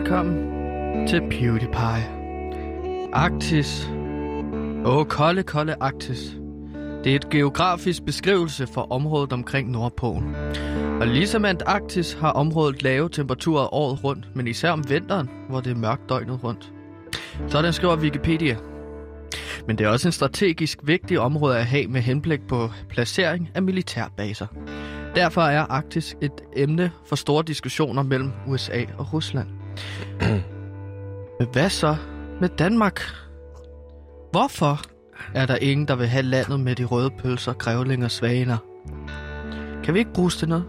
Velkommen til PewDiePie. Arktis. Åh, kolde, kolde Arktis. Det er et geografisk beskrivelse for området omkring Nordpolen. Og ligesom Antarktis har området lave temperaturer året rundt, men især om vinteren, hvor det er mørkt døgnet rundt. Sådan skriver Wikipedia. Men det er også en strategisk vigtig område at have med henblik på placering af militærbaser. Derfor er Arktis et emne for store diskussioner mellem USA og Rusland. Hvad så med Danmark? Hvorfor er der ingen, der vil have landet med de røde pølser, grævling og svaner? Kan vi ikke bruges til noget?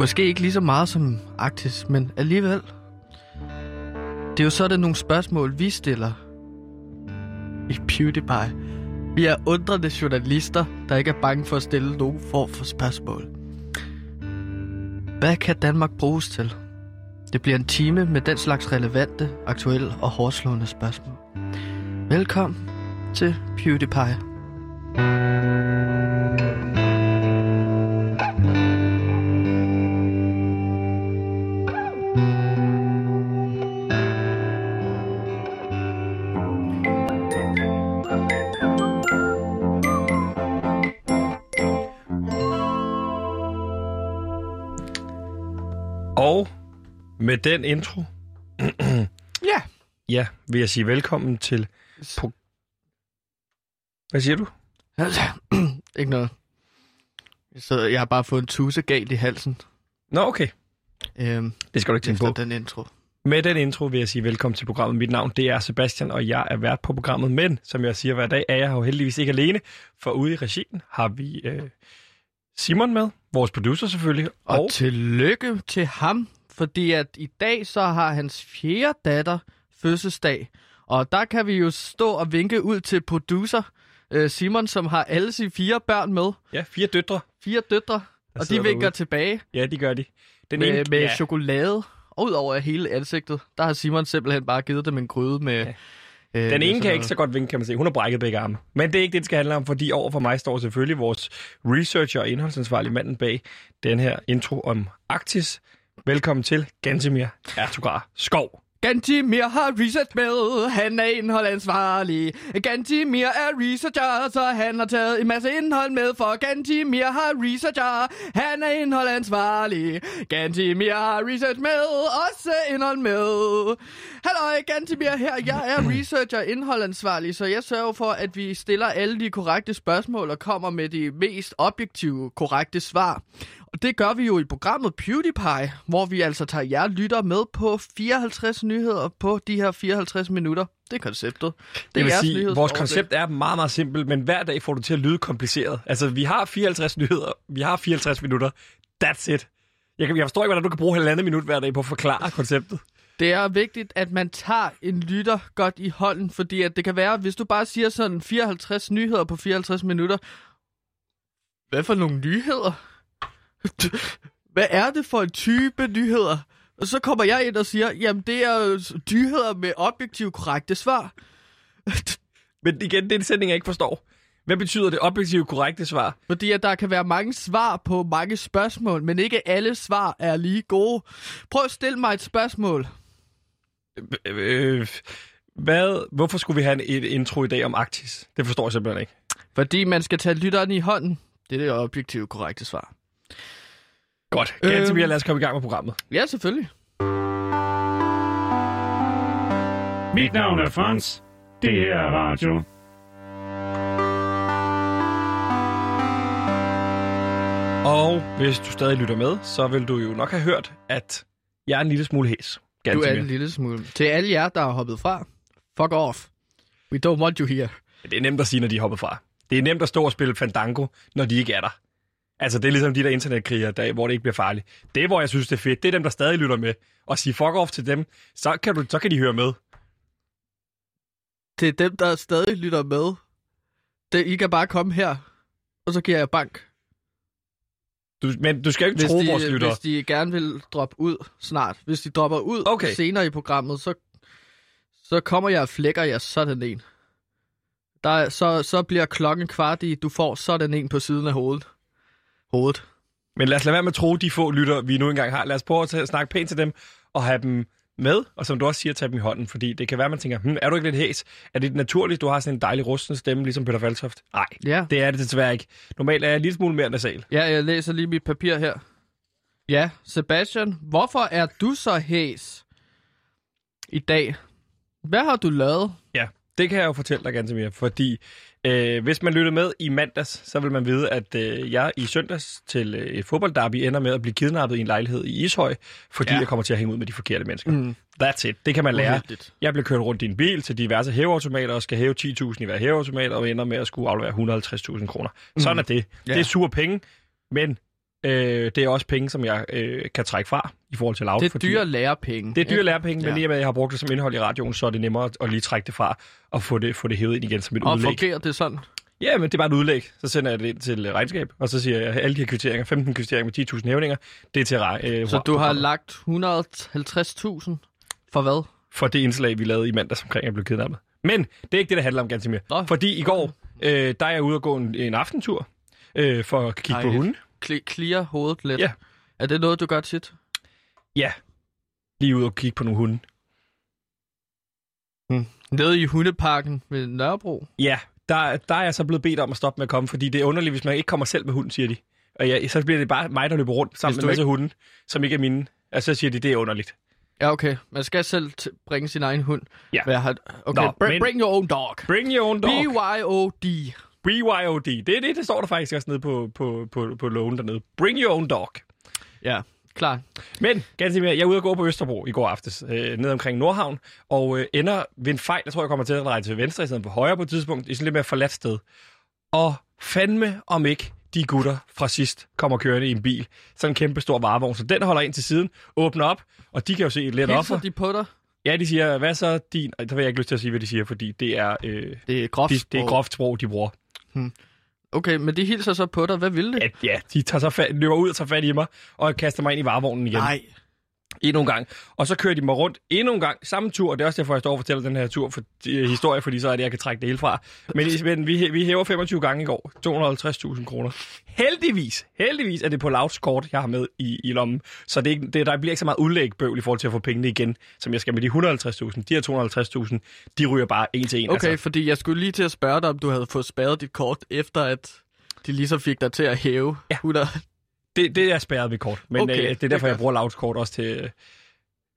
Måske ikke lige så meget som Arktis, men alligevel. Det er jo sådan nogle spørgsmål, vi stiller i PewDiePie. Vi er undrende journalister, der ikke er bange for at stille nogen form for spørgsmål. Hvad kan Danmark bruges til? Det bliver en time med den slags relevante, aktuelle og hårdslående spørgsmål. Velkommen til PewDiePie. Med den intro, Ja. ja, vil jeg sige velkommen til... Pro- Hvad siger du? Ikke noget. Så jeg har bare fået en tusse galt i halsen. Nå, okay. Øhm, Det skal du ikke tænke på. den intro. Med den intro vil jeg sige velkommen til programmet. Mit navn det er Sebastian, og jeg er vært på programmet. Men som jeg siger hver dag, er jeg jo heldigvis ikke alene. For ude i regien har vi øh, Simon med, vores producer selvfølgelig. Og, Og, og tillykke til ham, fordi at i dag så har hans fjerde datter fødselsdag. Og der kan vi jo stå og vinke ud til producer øh, Simon, som har alle sine fire børn med. ja, fire døtre. Fire døtre. Og de vinker derude. tilbage Ja, de gør de. Den med, ene, med ja, chokolade. Og ud over hele ansigtet, der har Simon simpelthen bare givet dem en gryde med... Ja. Øh, Den ene kan ikke så godt vinke, kan man se. Hun har brækket begge arme. Men det er ikke det, det skal handle om, fordi over for mig står selvfølgelig vores researcher og indholdsansvarlig manden bag den her intro om Arktis. Velkommen til Gantemir Ertugar Skov. Gantimir har research med, han er indholdansvarlig. Gantimir er researcher, så han har taget en masse indhold med, for Gantimir har researcher, han er indholdansvarlig. Gantimir har research med, også indhold med. Hallo, Gantimir her, jeg er researcher indholdansvarlig, så jeg sørger for, at vi stiller alle de korrekte spørgsmål og kommer med de mest objektive, korrekte svar. Og det gør vi jo i programmet PewDiePie, hvor vi altså tager jer lytter med på 54 nyheder på de her 54 minutter. Det er konceptet. Det, Det vil sige, vores koncept er meget, meget simpelt, men hver dag får du til at lyde kompliceret. Altså, vi har 54 nyheder, vi har 54 minutter. That's it. Jeg, kan, jeg forstår ikke, hvordan du kan bruge halvandet minut hver dag på at forklare konceptet. Det er vigtigt, at man tager en lytter godt i hånden, fordi at det kan være, hvis du bare siger sådan 54 nyheder på 54 minutter. Hvad for nogle nyheder? Hvad er det for en type nyheder? Og så kommer jeg ind og siger, jamen det er nyheder med objektivt korrekte svar. Men igen, det er en sætning, jeg ikke forstår. Hvad betyder det objektive korrekte svar? Fordi at der kan være mange svar på mange spørgsmål, men ikke alle svar er lige gode. Prøv at stille mig et spørgsmål. Øh, hvad, hvorfor skulle vi have en, et intro i dag om Arktis? Det forstår jeg simpelthen ikke. Fordi man skal tage lytteren i hånden. Det er det objektivt korrekte svar. Godt. Ganske Øhm. mere, lad os komme i gang med programmet. Ja, selvfølgelig. Mit navn er Frans. Det her er radio. Og hvis du stadig lytter med, så vil du jo nok have hørt, at jeg er en lille smule hæs. Du Ganske er en lille smule. Til alle jer, der har hoppet fra. Fuck off. We don't want you here. Det er nemt at sige, når de er hoppet fra. Det er nemt at stå og spille Fandango, når de ikke er der. Altså, det er ligesom de der internetkriger, der, hvor det ikke bliver farligt. Det, hvor jeg synes, det er fedt, det er dem, der stadig lytter med. Og sige fuck off til dem, så kan, du, så kan de høre med. Til dem, der stadig lytter med. Det, I kan bare komme her, og så giver jeg bank. Du, men du skal jo ikke Hvis tro vores de, lyttere. hvis de gerne vil droppe ud snart. Hvis de dropper ud Okay. senere i programmet, så, så kommer jeg og flækker jer sådan en. Der, er- så, så bliver klokken kvart i, du får sådan en på siden af hovedet. Hovedet. Men lad os lade være med at tro, de få lytter, vi nu engang har. Lad os prøve at tage- snakke pænt til dem. at have dem med, og som du også siger, tage dem i hånden, fordi det kan være, man tænker, hm, er du ikke lidt hæs? Er det naturligt, du har sådan en dejlig rusten stemme, ligesom Peter Faltoft? Nej, Ja. det er det desværre ikke. Normalt er jeg en lille smule mere nasal. ja, jeg læser lige mit papir her. Ja, Sebastian, hvorfor er du så hæs i dag? Hvad har du lavet? Ja, det kan jeg jo fortælle dig ganske mere, fordi øh, hvis man lyttede med i mandags, så vil man vide, at øh, jeg i søndags til øh, et fodboldderby ender med at blive kidnappet i en lejlighed i Ishøj, fordi Ja. jeg kommer til at hænge ud med de forkerte mennesker. Mm. That's it. Det kan man lære. Uheldigt. Jeg blev kørt rundt i en bil til diverse hæveautomater og skal hæve 10.000 i hver hæveautomat og ender med at skulle aflevere 150.000 kroner. Sådan er det. Ja. Det er sure penge, men øh, det er også penge, som jeg øh, kan trække fra i forhold til lav. Det er dyre lærepenge. Det er dyre lærepenge, men Ja. i og med, at jeg har brugt det som indhold i radioen, så er det nemmere at lige trække det fra og få det, få det hævet ind igen som et Og udlæg. fungerer det sådan? Ja, men det er bare et udlæg. Så sender jeg det ind til øh, regnskab, og så siger jeg, at alle de her kvitteringer, 15 kvitteringer med 10.000 hævninger, det er til øh, Så du har lagt 150.000 for hvad? for det indslag, vi lavede i mandags omkring, at blev kidnappet. Men det er ikke det, der handler om ganske mere. Fordi i går, øh, der er jeg ude og gå en, en aftentur øh, for at kigge på Dejligt. hunden. Cl- clear hovedet lidt. Ja. Er det noget, du gør tit? Ja, lige ude og kigge på nogle hunde. Nede i hundeparken ved Nørrebro? Ja, der, der er jeg så blevet bedt om at stoppe med at komme, fordi det er underligt, hvis man ikke kommer selv med hunden, siger de. Og ja, så bliver det bare mig, der løber rundt sammen med en masse hunde, som ikke er mine. Og så siger de, det er underligt. Ja, okay. Man skal selv t- bringe sin egen hund. Ja. Hvad har... Okay, Nå, br- men- bring your own dog. Bring your own dog. B-Y-O-D. BYOD. Det er det, det står der faktisk også nede på, på, på, på loven dernede. Bring your own dog. Ja, klar. Men, ganske mere, jeg er ude og gå på Østerbro i går aftes, øh, ned omkring Nordhavn, og øh, ender ved en fejl, jeg tror, jeg kommer til at dreje til venstre i stedet for højre på et tidspunkt, i sådan lidt mere forladt sted. Og fandme om ikke de gutter fra sidst kommer kørende i en bil. Sådan en kæmpe stor varevogn, så den holder ind til siden, åbner op, og de kan jo se lidt Hilser offer. de på dig? Ja, de siger, hvad så din... Der vil jeg ikke lyst til at sige, hvad de siger, fordi det er, øh, Det er groft de, det er groft sprog, de bruger. Okay, men de hilser så på dig. Hvad vil det? At, ja, de tager så fat, løber ud og tager fat i mig, og kaster mig ind i varevognen igen. Nej. Endnu en gang. Og så kører de mig rundt endnu en gang, samme tur, og det er også derfor, jeg står og fortæller den her tur for, øh, historie, fordi så er det, jeg kan trække det hele fra. Men, men vi, vi hæver 25 gange i går, 250.000 kroner. Heldigvis, heldigvis er det på Louds kort, jeg har med i, i lommen, så det, ikke, det, der bliver ikke så meget udlægbøvl i forhold til at få pengene igen, som jeg skal med de 150.000. De her 250.000, de ryger bare en til en. Okay, Altså, fordi jeg skulle lige til at spørge dig, om du havde fået spærret dit kort, efter at de lige så fik dig til at hæve Ja. 100. det, det er spærret mit kort, men Okay, øh, det er det derfor, er jeg bruger Louds kort også til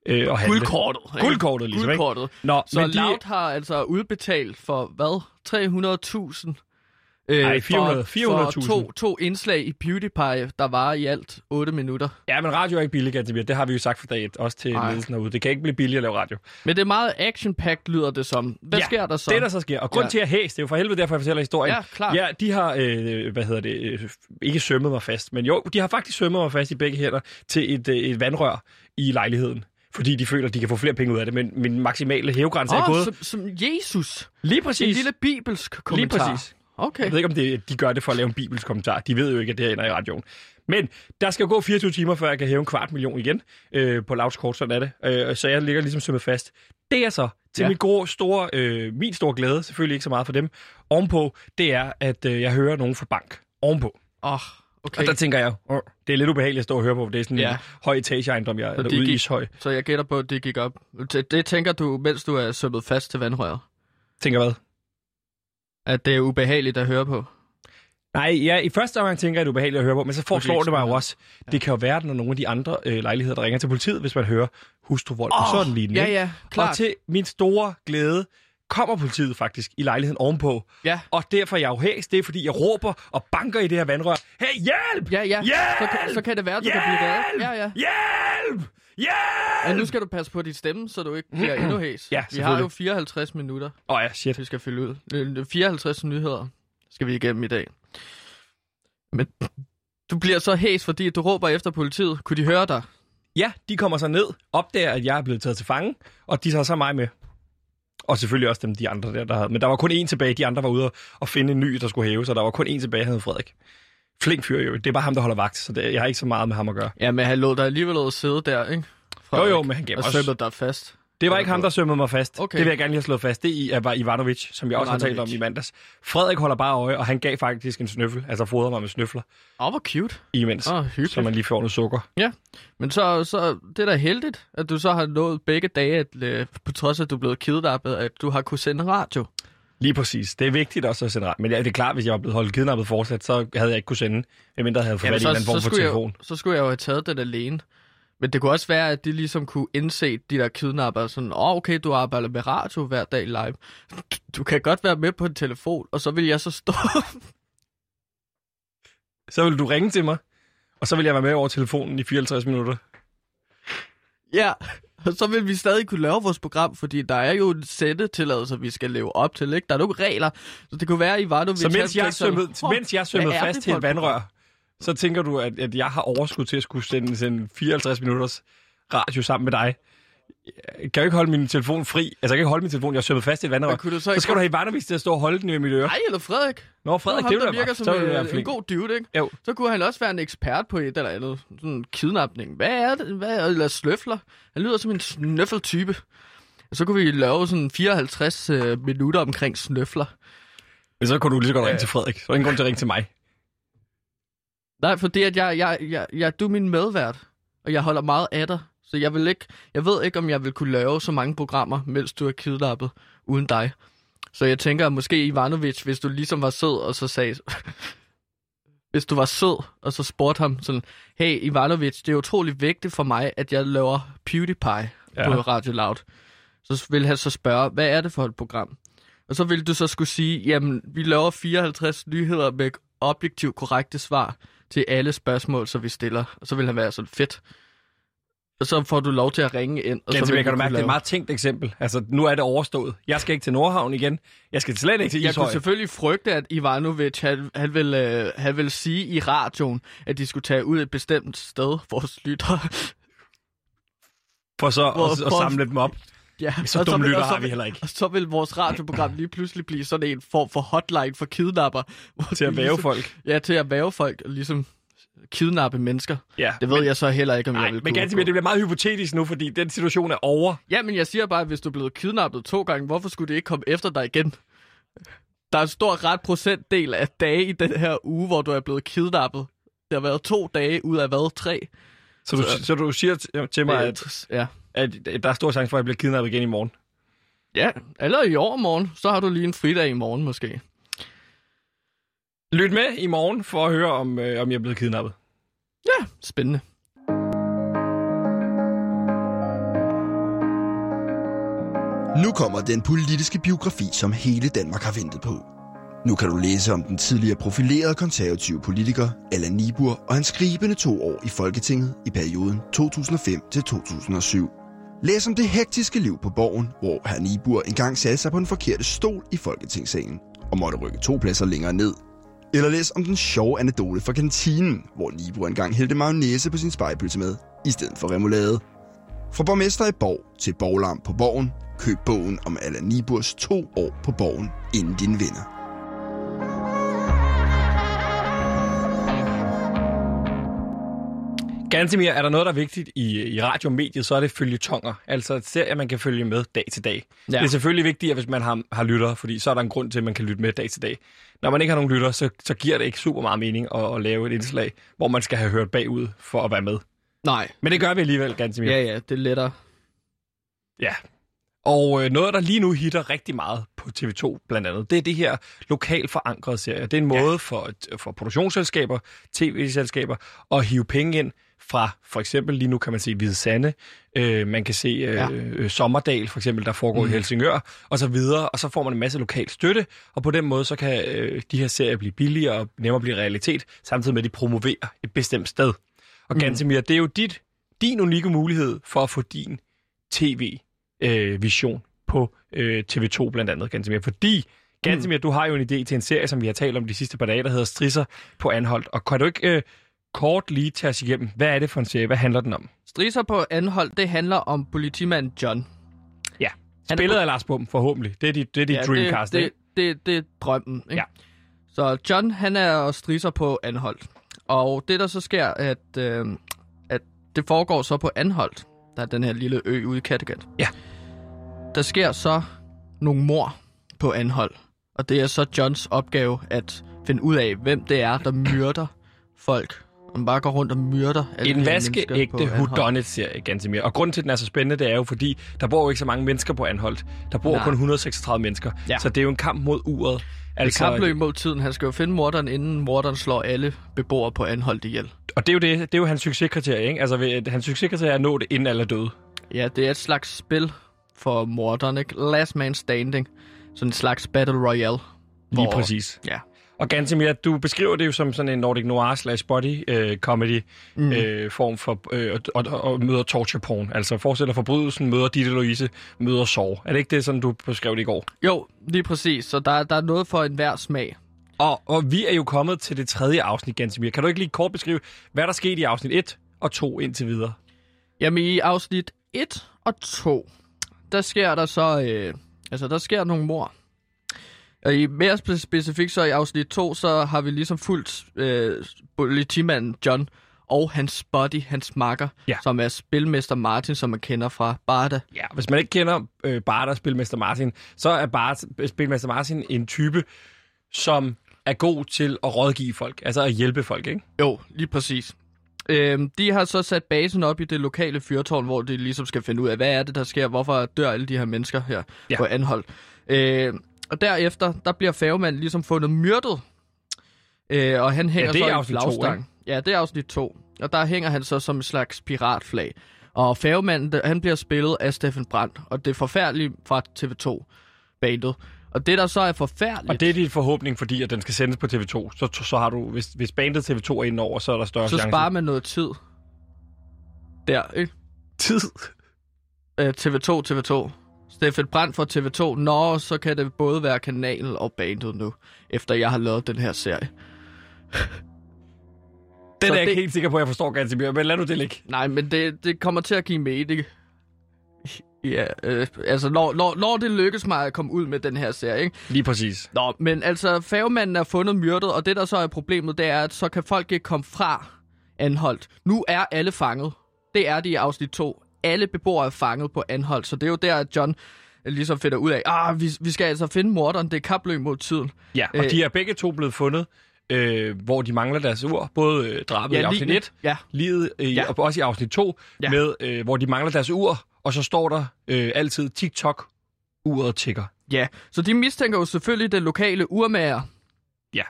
øh, at handle. Guldkortet. ikke? Guldkortet, ligesom, ikke? Guldkortet. Nå, Så men de, Loud har altså udbetalt for hvad? 300.000? Øh, Ej, 400 for, 400.000. for to, to indslag i PewDiePie, der var i alt 8 minutter. Ja, men radio er ikke billigt, Gantemir. Det har vi jo sagt for dag et, også til Nej. ledelsen herude. Det kan ikke blive billigt at lave radio. Men det er meget action-packed, lyder det som. Hvad Ja, sker der så? Det, der så sker. Og grund Ja. til at hæs, det er jo for helvede derfor, jeg fortæller historien. Ja, klart. Ja, de har, øh, hvad hedder det, øh, ikke sømmet mig fast, men jo, de har faktisk sømmet mig fast i begge hænder til et, øh, et vandrør i lejligheden. Fordi de føler, at de kan få flere penge ud af det, men min maksimale hævegrænse er Åh, gået. som, som Jesus. Lige En præcis. lille bibelsk Lige kommentar. præcis. Okay. Jeg ved ikke, om det, de gør det for at lave en bibelsk kommentar. De ved jo ikke, at det her ender i radioen. Men der skal jo gå 24 timer, før jeg kan hæve en kvart million igen øh, på Louds kort, sådan er det. Øh, så jeg ligger ligesom sømmet fast. Det er så, til Ja. min, gode, store, øh, min store glæde, selvfølgelig ikke så meget for dem, ovenpå, det er, at øh, jeg hører nogen fra bank. Ovenpå. Åh, oh, Okay. Og der tænker jeg, åh, det er lidt ubehageligt at stå og høre på, for det er sådan Ja. en høj etageejendom, jeg er de ude i Ishøj. Så jeg gætter på, at det gik op. Det, det tænker du, mens du er sømmet fast til vandrøret. Tænker hvad? At det er ubehageligt at høre på. Nej, ja, i første omgang tænker jeg, det er ubehageligt at høre på, men så foreslår det mig jo også. Det kan jo være, at er nogle af de andre øh, lejligheder, der ringer til politiet, hvis man hører hustruvold på sådan en linje. Ja, ja, klart. Og til min store glæde kommer politiet faktisk i lejligheden ovenpå. Ja. Og derfor er jeg jo hæs, det er fordi, jeg råber og banker i det her vandrør. Hey, hjælp! Ja, ja. Hjælp! Så, kan- så kan det være, at du kan blive reddet. Ja, ja. Hjælp! Hjælp! Men nu skal du passe på dit stemme, så du ikke bliver endnu hæs. Ja, Vi har jo 54 minutter, Åh oh, ja, shit. vi skal fylde ud. Øh, 54 nyheder skal vi igennem i dag. Men du bliver så hæs, fordi du råber efter politiet. Kunne de høre dig? Ja, de kommer så ned, opdager, at jeg er blevet taget til fange, og de tager så mig med. Og selvfølgelig også dem, de andre der, der havde. Men der var kun én tilbage. De andre var ude og- finde en ny, der skulle hæve, så der var kun én tilbage, han hed Frederik. Flink fyr jo. Det er bare ham, der holder vagt, så det, jeg har ikke så meget med ham at gøre. Ja, men han lå der alligevel at sidde der, ikke? Jo, jo, men han gav Og også... sømmede dig fast. Det var ikke ham, der sømmede mig fast. Okay. Det vil jeg gerne lige have slået fast. Det var Ivanovic, som jeg også har talt om Ivanovic. i mandags. Frederik holder bare øje, og han gav faktisk en snøffel, altså fodrede mig med snøfler Åh, oh, hvor cute. imens, oh, så man lige får noget sukker. Men så, så det er da heldigt, at du så har nået begge dage, at, øh, på trods af, at du er blevet kidnappet, at du har kunnet sende radio. Lige præcis. Det er vigtigt også at sende ret. Men ja, det er klart, hvis jeg var blevet holdt kidnappet fortsat, så havde jeg ikke kunne sende, medmindre jeg havde fået fat i en anden form for telefon. jeg, så skulle jeg jo have taget den alene. Men det kunne også være, at de ligesom kunne indse de der kidnapper sådan, åh, oh, okay, du arbejder med radio hver dag live. Du, du kan godt være med på en telefon, og så vil jeg så stå... Så vil du ringe til mig, og så vil jeg være med over telefonen i 54 minutter. ja, og så vil vi stadig kunne lave vores program, fordi der er jo en sættetilladelse, vi skal leve op til, ikke? Der er nogle regler, så det kunne være, Ivanovic... Så han mens jeg "Åh, mens jeg er fast til et et program?" vandrør, så tænker du, at, at jeg har overskud til at skulle sende, sende 54 minutters radio sammen med dig. Jeg kan jo ikke holde min telefon fri. Altså, jeg kan ikke holde min telefon. Jeg er sømmet fast i et vandrør. Så Så skal du have Ivanovic til at stå og holde den i mit øre. Nej, eller Frederik. Nå, Frederik, Nå, det ham, der vil virker som Så du øh, en god dude, ikke? Jo. Så kunne han også være en ekspert på et eller andet. Sådan en kidnapning. Hvad er det? Hvad er, eller sløfler. Han lyder som en snøffeltype. Så kunne vi lave sådan 54 øh, minutter omkring snøfler. Men så kunne du lige så godt ringe til Frederik. Så er ingen grund til at ringe til mig. Nej, fordi at jeg, jeg, jeg, jeg, du er min medvært, og jeg holder meget af dig. Så jeg, vil ikke, jeg ved ikke, om jeg vil kunne lave så mange programmer, mens du er kidnappet, uden dig. Så jeg tænker, at måske Ivanovic, hvis du ligesom var sød, og så sagde... hvis du var sød, og så spurgte ham sådan, hey Ivanovic, det er utrolig vigtigt for mig, at jeg laver PewDiePie ja. På Radio Loud. Så vil han så spørge, hvad er det for et program? Og så vil du så skulle sige, jamen, vi laver 54 nyheder med objektivt korrekte svar til alle spørgsmål, så vi stiller. Og så vil han være sådan fedt. Og så får du lov til at ringe ind. Og Ganske så kan du mærke, det er et meget tænkt eksempel. Altså, nu er det overstået. Jeg skal ikke til Nordhavn igen. Jeg skal slet ikke til Jeg Ishøj. kunne selvfølgelig frygte, at Ivanovic, han, han, vil, øh, han vil sige i radioen, at de skulle tage ud et bestemt sted, vores lyttere. For så Hvor- at, samle dem op. ja, Så dumme lytter har vi heller ikke. Og så vil vores radioprogram lige pludselig blive sådan en form for hotline for kidnapper. hvor Til at væve ligesom, folk. Ja, til at væve folk ligesom kidnappe mennesker. Ja. Det ved jeg så heller ikke, om Nej, jeg vil men ganske det bliver meget hypotetisk nu, fordi den situation er over. Ja, men jeg siger bare, at hvis du er blevet kidnappet to gange, hvorfor skulle det ikke komme efter dig igen? Der er en stor ret procentdel af dage i den her uge, hvor du er blevet kidnappet. Det har været to dage ud af hvad? Tre? Så du, Så- så du siger til- mig, at, Ja. at der er stor chance for, at jeg bliver kidnappet igen i morgen. ja, eller i overmorgen. Så har du lige en fridag i morgen måske. Lyt med i morgen for at høre, om, øh, om jeg er blevet kidnappet. Ja, spændende. Nu kommer den politiske biografi, som hele Danmark har ventet på. Nu kan du læse om den tidligere profilerede konservative politiker Allan Nibur og hans skribende to år i Folketinget i perioden 2005 til 2007. Læs om det hektiske liv på borgen, hvor herr Nibur engang satte sig på den forkerte stol i Folketingssalen og måtte rykke to pladser længere ned. Eller læs om den sjove anekdote fra kantinen, hvor Nibur engang hældte mayonnaise på sin spejpølse med, i stedet for remoulade. Fra borgmester i Borg til borglarm på Borgen, køb bogen om Allan Niburs to år på Borgen, inden din vinder. Gantemir, er der noget, der er vigtigt i, i radiomediet, så er det følgetonger. Altså et serie, man kan følge med dag til dag. Ja. Det er selvfølgelig vigtigt, at hvis man har, har lyttere, fordi så er der en grund til, at man kan lytte med dag til dag. Når man ikke har nogen lytter, så, så giver det ikke super meget mening at, at lave et indslag, hvor man skal have hørt bagud for at være med. Nej. Men det gør vi alligevel, Gantemir. Ja, ja, det er lettere. Ja. Og øh, noget, der lige nu hitter rigtig meget på TV2 blandt andet, det er det her lokalt forankrede serie. Det er en måde ja. for, for produktionsselskaber, tv-selskaber at hive penge ind fra for eksempel lige nu kan man se Hvide Sande, øh, man kan se øh, Ja. øh, Sommerdal for eksempel, der foregår mm. i Helsingør, og så videre, og så får man en masse lokal støtte, og på den måde så kan øh, de her serier blive billigere og nemmere blive realitet, samtidig med at de promoverer et bestemt sted. Og Gantemir, det er jo dit, din unikke mulighed for at få din tv-vision på øh, TV2 blandt andet, Gantemir. Fordi, Gantemir, mm. du har jo en idé til en serie, som vi har talt om de sidste par dage, der hedder Strisser på Anholdt. Og kan du ikke øh, kort lige tage os igennem, hvad er det for en serie? Hvad handler den om? Striser på anhold, det handler om politimand John. Ja, Han er spillet på- af Lars Bum, forhåbentlig. Det er dit, det er dit ja, Dreamcast, det, ikke? det, det, det er drømmen, ikke? Ja. Så John, han er og striser på Anholdt. Og det, der så sker, at, øh, at det foregår så på Anholdt. Der er den her lille ø ude i Kattegat. Ja. der sker så nogle mor på anhold. Og det er så Johns opgave at finde ud af, hvem det er, der myrder folk. Og bare går rundt og myrder alle En vaskeægte whodunit-serie, Gansimir. Og grunden til, at den er så spændende, det er jo, fordi der bor jo ikke så mange mennesker på Anholdt. Der bor Nej. kun 136 mennesker. Ja. Så det er jo en kamp mod uret. Altså, det kapløb mod tiden. Han skal jo finde morderen, inden morderen slår alle beboere på Anholdt ihjel. Og det er jo, det, det er jo hans succeskriterie, ikke? Altså, hans succeskriterie er at nå det, inden alle er døde. Ja, det er et slags spil for morderen, ikke? Last man standing. Sådan en slags battle royale. Lige Hvor- præcis. Ja. Og Gansimir, du beskriver det jo som sådan en Nordic Noir slash body øh, comedy mm. øh, form for, øh, og, og, og, møder torture porn. Altså forestiller forbrydelsen, møder Ditte Louise, møder sorg. Er det ikke det, sådan du beskrev det i går? Jo, lige præcis. Så der, der er noget for enhver smag. Og, og vi er jo kommet til det tredje afsnit, Gansimir. Kan du ikke lige kort beskrive, hvad der skete i afsnit 1 og 2 indtil videre? Jamen i afsnit 1 og 2, der sker der så, øh, altså der sker nogle mor. Og i mere spe- specifikt så i afsnit 2, så har vi ligesom fulgt øh, politimanden John og hans buddy, hans makker, Ja. som er spilmester Martin, som man kender fra Barda. Ja, hvis man ikke kender øh, Bart og Spilmester Martin, så er Bart Spilmester Martin en type, som er god til at rådgive folk, altså at hjælpe folk, ikke? Jo, lige præcis. Øhm, de har så sat basen op i det lokale fyrtårn, hvor de ligesom skal finde ud af, hvad er det, der sker, hvorfor dør alle de her mennesker her Ja. på anhold. Øh, og derefter, der bliver færgemanden ligesom fundet myrdet. Øh, og han hænger det er så i en afsnit to, flagstang. Ja, det er afsnit 2. Og der hænger han så som en slags piratflag. Og færgemanden, han bliver spillet af Steffen Brandt. Og det er forfærdeligt fra TV2-bandet. Og det, der så er forfærdeligt... Og det er din forhåbning, fordi at den skal sendes på TV2. Så, så har du, hvis, hvis bandet TV2 er inde over, så er der større så chance. sparer man noget tid. Der, ikke? tid. Øh, TV2, TV2. Steffen Brandt fra TV2. Nå, så kan det både være kanalen og bandet nu, efter jeg har lavet den her serie. Den Så er jeg det- ikke helt sikker på, at jeg forstår ganske mere, men lad nu det ligge. Nej, men det, det kommer til at give mening. Ja, øh, altså når, når, når det lykkes mig at komme ud med den her serie, ikke? Lige præcis. Nå, men altså, færgemanden er fundet myrdet, og det der så er problemet, det er, at så kan folk ikke komme fra Anholdt. Nu er alle fanget. Det er de i afsnit 2. Alle beboere er fanget på Anholdt, så det er jo der, at John ligesom finder ud af, ah, vi, vi skal altså finde morderen, det er kapløb mod tiden. Ja, og Øh. de er begge to blevet fundet, øh, hvor de mangler deres ur. Både øh, drabet i afsnit ligene. 1, Ja, livet øh, Ja. og også i afsnit 2, Ja. med, øh, hvor de mangler deres ur, og så står der øh, altid TikTok, uret tigger. ja. Så de mistænker jo selvfølgelig den lokale urmager. Ja.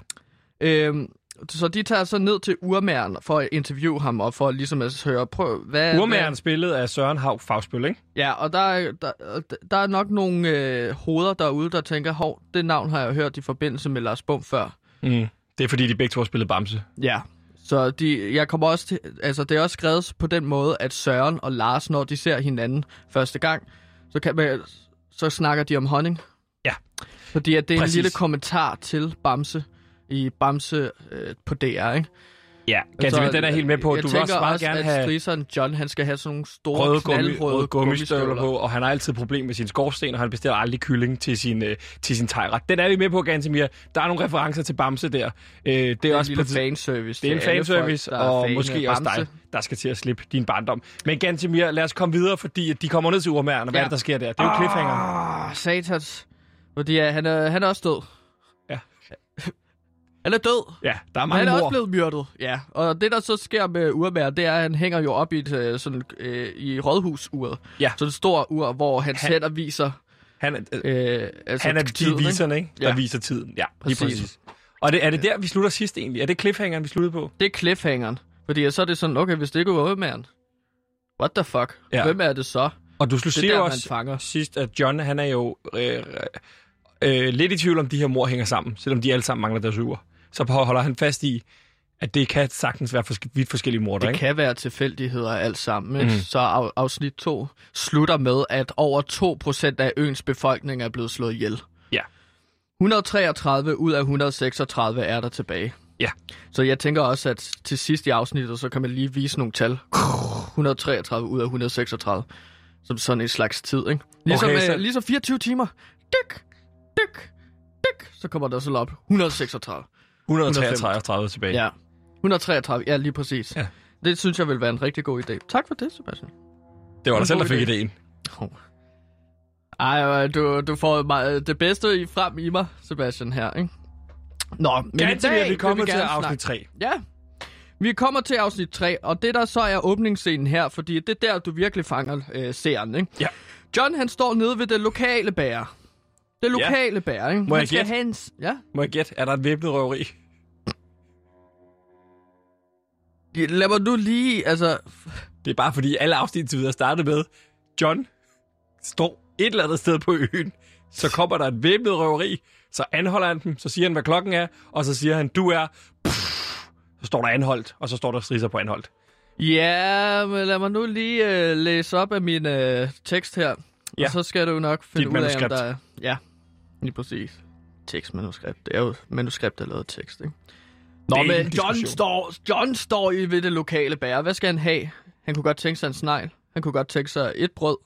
Øhm, så de tager så ned til urmageren for at interviewe ham, og for ligesom at høre, prøv, hvad... Urmageren spillet af Søren Hav Fagsbøl, ikke? Ja, og der, er- der, der er nok nogle øh, hoveder derude, der tænker, hov, det navn har jeg hørt i forbindelse med Lars Bum før. Mm. Det er fordi, de begge to har spillet Bamse. Ja. Så de, jeg kommer også til, altså det er også skrevet på den måde, at Søren og Lars, når de ser hinanden første gang, så, kan man, så snakker de om honning. Ja. Fordi at det er Præcis. en lille kommentar til Bamse i Bamse øh, på DR, ikke? Ja, men den er helt med på. Jeg Du vil også meget gerne at have strisseren John, han skal have sådan nogle store, røde, gummi, røde gummistøvler på, og han har altid problem med sin skorsten, og han bestiller aldrig kylling til sin, øh, til sin tegret. Den er vi med på, Gansimir. Der er nogle referencer til Bamse der. Øh, det er, Det er også en på lille fanservice. Det er en fanservice, folk, og måske også dig, der skal til at slippe din barndom. Men Gantimir, lad os komme videre, fordi de kommer ned til urmærerne. Hvad Ja. er det, der sker der? Det er jo cliffhanger. Ah, satans. Fordi ja, han, er, han er også død. Han er død. Ja, der er mange han er også mor. blevet myrdet. Ja, og det der så sker med urmær, det er, at han hænger jo op i, et, øh, sådan, øh, i rådhusuret. Ja. Så et stort ur, hvor hans Han- hænder viser... Han, er- Øh, altså han er tiden, viserne, ikke? Der Ja. viser tiden. Ja, lige Præcis. præcis. Og det, er det der, vi slutter sidst egentlig? Er det cliffhangeren, vi sluttede på? Det er cliffhangeren. Fordi så er det sådan, okay, hvis det ikke er urmæren, what the fuck? Ja. Hvem er det så? Og du der, jo også fanger. sidst, at John, han er jo øh, øh, lidt i tvivl om, de her mor hænger sammen, selvom de alle sammen mangler deres uger. Så holder han fast i, at det kan sagtens være fors- vidt forskellige morder, Det ikke? kan være tilfældigheder alt sammen. Ikke? Mhm. Så af, afsnit 2 slutter med, at over 2% af øens befolkning er blevet slået ihjel. Ja. 133 ud af 136 er der tilbage. Ja. Så jeg tænker også, at til sidst i afsnittet, så kan man lige vise nogle tal. 133 ud af 136. Som sådan en slags tid, ikke? Ligesom, Okay, så- så... ligesom 24 timer. Dyk, dyk, dyk. Så kommer der så op. 136. 133 tilbage. Ja. 133, ja lige præcis. Ja. Det synes jeg vil være en rigtig god idé. Tak for det, Sebastian. Det var dig selv, der fik idé. ideen. Oh. Ej, øh, du, du får meget, det bedste i frem i mig, Sebastian, her, ikke? Nå, men i Ganske dag vi kommer vi til afsnit snakke- 3. Ja. Vi kommer til afsnit 3, og det der så er åbningsscenen her, fordi det er der, du virkelig fanger øh, seeren, ikke? Ja. John, han står nede ved det lokale bær. Det lokale bær, ikke? Må jeg skal gætte? have en s- Ja. Må jeg gætte, er der et væbnet røveri? Ja, Lad mig nu lige, altså... Det er bare fordi alle afsnit til videre startede med, John står et eller andet sted på øen, så kommer der et væbnet røveri, så anholder han dem, så siger han, hvad klokken er, og så siger han, du er... Så står der anholdt, og så står der strisser på anholdt. Ja, men lad mig nu lige øh, læse op af min øh, tekst her. Ja. Og så skal du nok finde Dit ud af, manuskript. om der er... Ja, lige præcis. Tekstmanuskript. Det er jo manuskript, der er lavet af tekst, ikke? Nå, men John diskussion. står, John står i ved det lokale bær. Hvad skal han have? Han kunne godt tænke sig en snegl. Han kunne godt tænke sig et brød.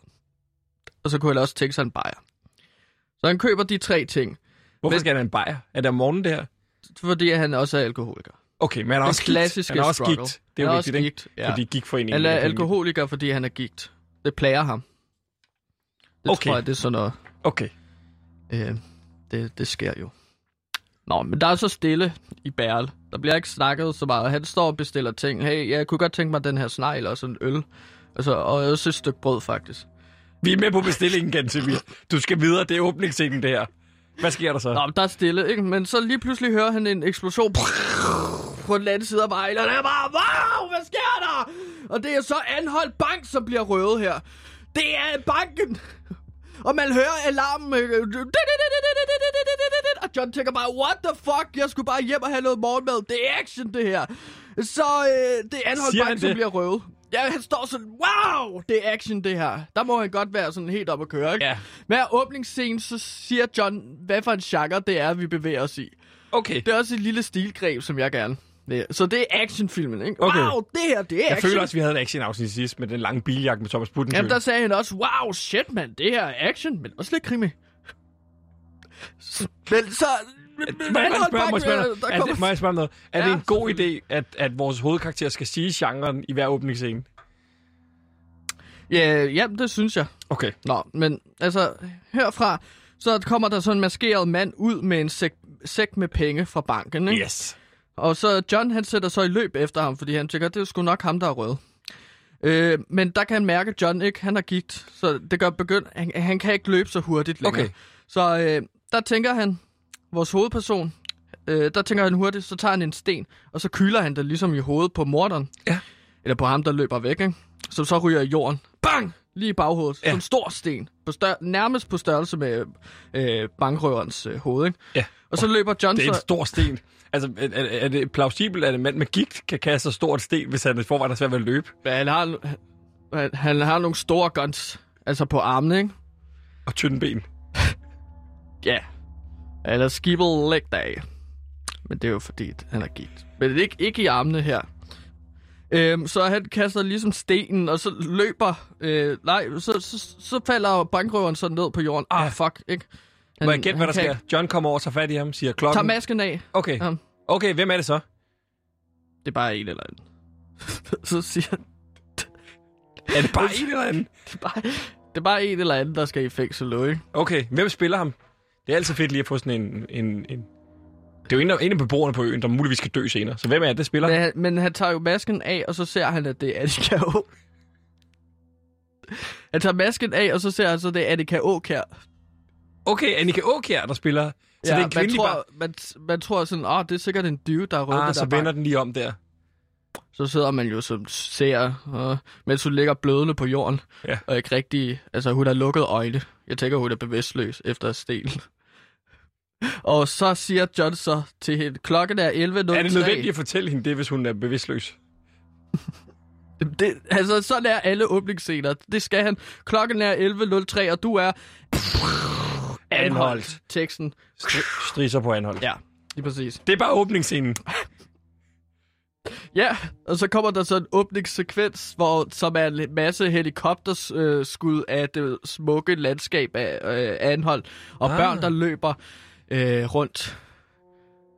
Og så kunne han også tænke sig en bajer. Så han køber de tre ting, Hvorfor Men- skal han have en bajer? Er det om morgenen, det her? fordi han også er alkoholiker. Okay, men han er også klassiske gigt. Han er også gigt. Det er jo vigtigt, ikke? gigt, ja. Fordi gigtforeningen... Han er alkoholiker, fordi han er gigt. Det plager ham. Det Okay. tror jeg, det er sådan noget. Okay. Øh, det, det sker jo. Nå, men der er så stille i Bærl. Der bliver ikke snakket så meget. Han står og bestiller ting. Hey, jeg kunne godt tænke mig den her snegl og sådan en øl. Altså, og også et stykke brød, faktisk. Vi er med på bestillingen, Gantemir. Du skal videre, det er åbningsscenen, det her. Hvad sker der så? Nå, men der er stille, ikke? Men så lige pludselig hører han en eksplosion på den anden side af vejen, og det er bare, wow, hvad sker der? Og det er så anholdt bank, som bliver røvet her. Det er banken! Og man hører alarmen. øh, Og John tænker bare, what the fuck? Jeg skulle bare hjem og have noget morgenmad. Det er action, det her. Så øh, det er anholdt bank, som bliver røvet. Ja, han står sådan, wow, det er action, det her. Der må han godt være sådan helt op at køre, ikke? Ja. Hver åbningsscene, så siger John, hvad for en genre det er, vi bevæger os i. Okay. Det er også et lille stilgreb, som jeg gerne vil. Så det er actionfilmen, ikke? Okay. Wow, det her, det er Jeg action. føler også, vi havde en action-afsnit sidst med den lange biljagt med Thomas Butten. Jamen, der sagde han også, wow, shit, mand, det her er action, men også lidt krimi. Men så... Må jeg spørge, må jeg spørge, der er det, må jeg spørge om noget? Er Ja, det en god idé, at, at vores hovedkarakter skal sige genren i hver åbningsscene? Ja, ja, det synes jeg. Okay. Nå, men altså, herfra, så kommer der sådan en maskeret mand ud med en sæk, sæk med penge fra banken, ikke? Yes. Og så John, han sætter så i løb efter ham, fordi han tænker, det er sgu nok ham, der er rød. Øh, men der kan han mærke, at John ikke, han har gigt, så det gør begynd, han, han kan ikke løbe så hurtigt længere. Okay. Så øh, der tænker han, vores hovedperson, øh, der tænker han hurtigt, så tager han en sten, og så kyler han det ligesom i hovedet på morderen. Ja. Eller på ham, der løber væk, ikke? Som så ryger i jorden. Bang! Lige i baghovedet. Ja. Som en stor sten. På stør- nærmest på størrelse med øh, bankrøverens øh, hoved, ikke? Ja. Og så løber John Det er en så... stor sten. Altså, er, er, er det plausibelt, at en mand med gigt kan kaste så stort sten, hvis han i forvejen er svært ved at løbe? Men han har, han, han har nogle store guns. Altså på armene, ikke? Og tynde ben. Ja. Eller skibet leg day. Men det er jo fordi, han er gigt. Men ikke, ikke i armene her. Øhm, så han kaster ligesom stenen, og så løber... Øh, nej, så, så, så falder bankrøveren så ned på jorden. Ah, Ja. fuck, ikke? Han, Må jeg gætte, hvad der sker? John kommer over, tager fat i ham, siger klokken. Tager masken af. Okay. Ja. Okay, hvem er det så? Det er bare en eller anden. så siger han, Er det bare en eller anden? det er, bare, det er bare en eller anden, der skal i fængsel ikke? Okay, hvem spiller ham? Det er altid fedt lige at få sådan en... en, en... Det er jo en af, en af beboerne på øen, der muligvis skal dø senere. Så hvem er det, der spiller? Men han, men han tager jo masken af, og så ser han, at det er Annika Å. Han tager masken af, og så ser han så, det er Annika Åkær. Okay, Annika Åkjær, der spiller. Så det er en man tror, bar. man, man tror sådan, åh, det er sikkert en dyve, der er rød. Ah, så der vender den lige om der. Så sidder man jo som ser, og, mens hun ligger blødende på jorden. Ja. Og ikke rigtig, altså hun har lukket øjne. Jeg tænker, hun er bevidstløs efter sten. og så siger John så til hende, klokken er 11.03. Er det nødvendigt at fortælle hende det, hvis hun er bevidstløs? Det, altså, sådan er alle åbningsscener. Det skal han. Klokken er 11.03, og du er... Anholdt. Teksten. Stri- Strisser på anhold. Ja, lige præcis. Det er bare åbningsscenen. Ja, og så kommer der så en åbningssekvens, hvor, som er en masse helikopterskud øh, skud af det smukke landskab af øh, Anhold, og Ah. børn, der løber øh, rundt.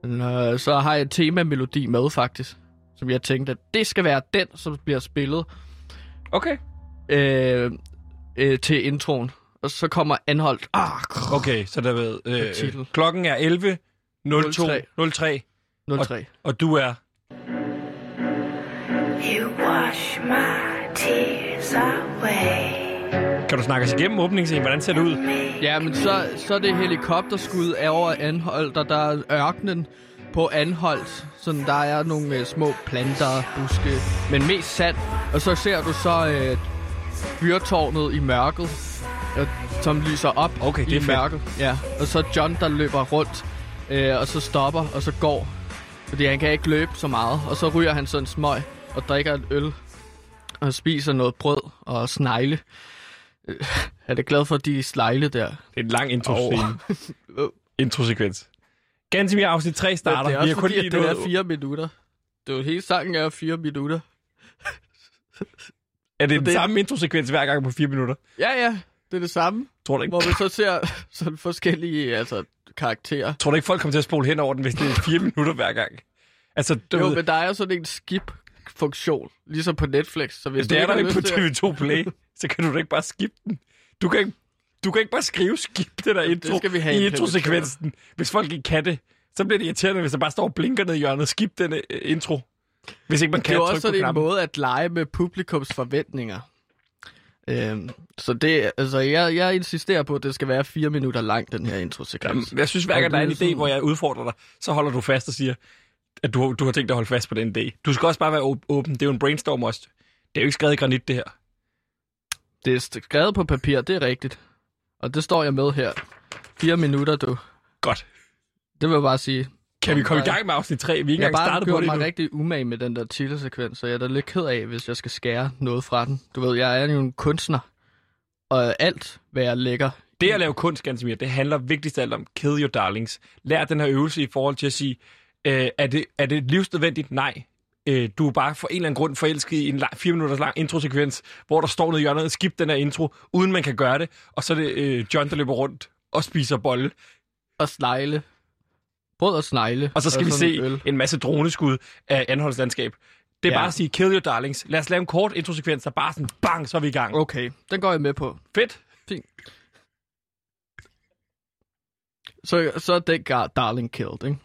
Øh, så har jeg en temamelodi med, faktisk, som jeg tænkte, at det skal være den, som bliver spillet Okay. øh, øh, til introen. Og så kommer anholdt. Ah, Okay, så der ved... Øh, titel. klokken er 11. 02 03. 03, 03. og du er... You wash my tears away. Kan du snakke os igennem åbningsscenen? Hvordan ser det ud? Ja, men så, så er det helikopterskud er over Anholdt, og der er ørkenen på Anholdt. Sådan, der er nogle øh, små planter, buske, men mest sand. Og så ser du så øh, fyrtårnet i mørket, som lyser op Okay, det er i mørket. Ja, og så John, der løber rundt, øh, og så stopper, og så går. Fordi han kan ikke løbe så meget. Og så ryger han sådan smøg og drikker et øl. Og spiser noget brød og snegle. Øh, Er det glad for de snegle der? Det er en lang intro Åh. introsekvens. Ganske afsnit 3 starter. Det er Vi også har kun fordi, lige det er fire minutter. Det er jo hele sangen er fire minutter. Er det den det- samme introsekvens hver gang på 4 minutter? Ja, ja, det er det samme. Tror du ikke? Hvor vi så ser sådan forskellige altså, karakterer. Tror du ikke, folk kommer til at spole hen over den, hvis det er 4 minutter hver gang? Altså, du Jo, ved, men der er sådan en skip-funktion, ligesom på Netflix. Så hvis det du er der ikke på lyst til at- TV2 Play, så kan du da ikke bare skippe den. Du kan ikke, du kan ikke bare skrive skip det der intro skal vi have i introsekvensen. Hvis folk ikke kan det, så bliver det irriterende, hvis der bare står og blinker ned i hjørnet. Skip den øh, intro. Hvis ikke man Det kan er jo trykke også sådan en måde at lege med publikums forventninger. Øhm, så det, altså, jeg, jeg insisterer på, at det skal være fire minutter lang, den her introsekvens. Jeg synes, hver gang der er en idé, hvor jeg udfordrer dig, så holder du fast og siger, at du, du har tænkt dig at holde fast på den idé. Du skal også bare være åb- åben. Det er jo en brainstorm også. Det er jo ikke skrevet i granit, det her. Det er skrevet på papir, det er rigtigt. Og det står jeg med her. Fire minutter, du. Godt. Det vil jeg bare sige. Kan vi komme i gang med afsnit 3? Vi er ikke Jeg har engang startet på det mig endnu. rigtig umage med den der titelsekvens, så jeg er da lidt ked af, hvis jeg skal skære noget fra den. Du ved, jeg er jo en kunstner, og alt, hvad jeg lægger... Det at lave kunst, Gansimir, det handler vigtigst af alt om kill your darlings. Lær den her øvelse i forhold til at sige, øh, er, det, er det livsnødvendigt? Nej. Øh, du er bare for en eller anden grund forelsket i en lang, fire minutters lang introsekvens, hvor der står nede i hjørnet, skip den her intro, uden man kan gøre det, og så er det øh, John, der løber rundt og spiser bolle. Og snegle. Brød og snegle. Og så skal vi sådan se øl. en masse droneskud af anholdslandskab. Det er Ja. bare at sige, kill your darlings. Lad os lave en kort introsekvens, der bare sådan, bang, så er vi i gang. Okay, den går jeg med på. Fedt. Så, så er den gar- Darling killed, ikke?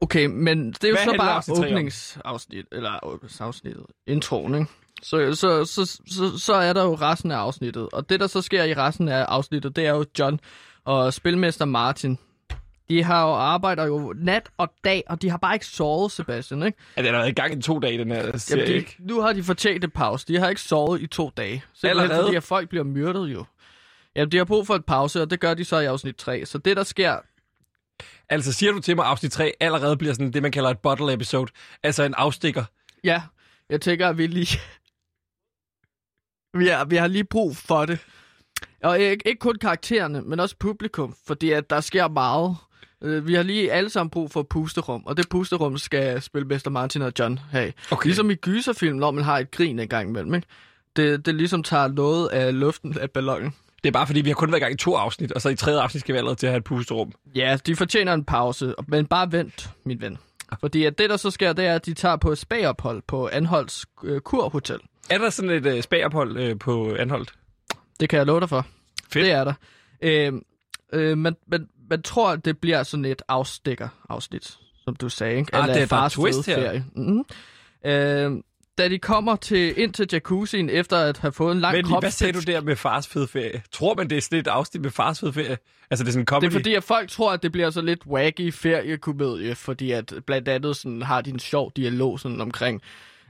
Okay, men det er jo Hvad så bare åbningsafsnit, eller åbningsafsnittet, introen, ikke? Så, så, så, så, så er der jo resten af afsnittet. Og det, der så sker i resten af afsnittet, det er jo John og spilmester Martin. De har jo arbejder jo nat og dag, og de har bare ikke sovet, Sebastian, ikke? Ja, den har været i gang i to dage, den her serie, Jamen, de, ikke? nu har de fortjent et pause. De har ikke sovet i to dage. Simpelthen Allerede? fordi, at folk bliver myrdet jo. Jamen, de har brug for et pause, og det gør de så i afsnit 3. Så det, der sker... Altså, siger du til mig, at afsnit 3 allerede bliver sådan det, man kalder et bottle episode? Altså en afstikker. Ja, jeg tænker, at vi lige... vi, har, vi har lige brug for det. Og ikke, ikke kun karaktererne, men også publikum, fordi at der sker meget. Øh, Vi har lige alle sammen brug for et pusterum, og det pusterum skal spilmester Martin og John have. Okay. Ligesom i gyserfilm, når man har et grin en gang imellem, ikke? Det, det ligesom tager noget af luften af ballonen. Det er bare fordi, vi har kun været i gang i to afsnit, og så i tredje afsnit skal vi allerede til at have et pusterum. Ja, de fortjener en pause, men bare vent, min ven. Fordi at det, der så sker, det er, at de tager på et spagophold på Anholds øh, Kurhotel. Er der sådan et uh, spagophold uh, på Anholdt? Det kan jeg love dig for. Fedt. Det er der. Øh, øh, man, man, man tror, det bliver sådan et afstikker-afsnit, som du sagde. Ikke? Ah, det er fars twist her. ferie. Mm-hmm. Øh, da de kommer til, ind til jacuzzien efter at have fået en lang Men lige, hvad sagde du der med fars fede ferie? Tror man, det er sådan et afsnit med fars fede ferie? Altså, det er sådan en comedy? Det er fordi, at folk tror, at det bliver så lidt wacky feriekomedie, fordi at blandt andet sådan, har de en sjov dialog sådan omkring,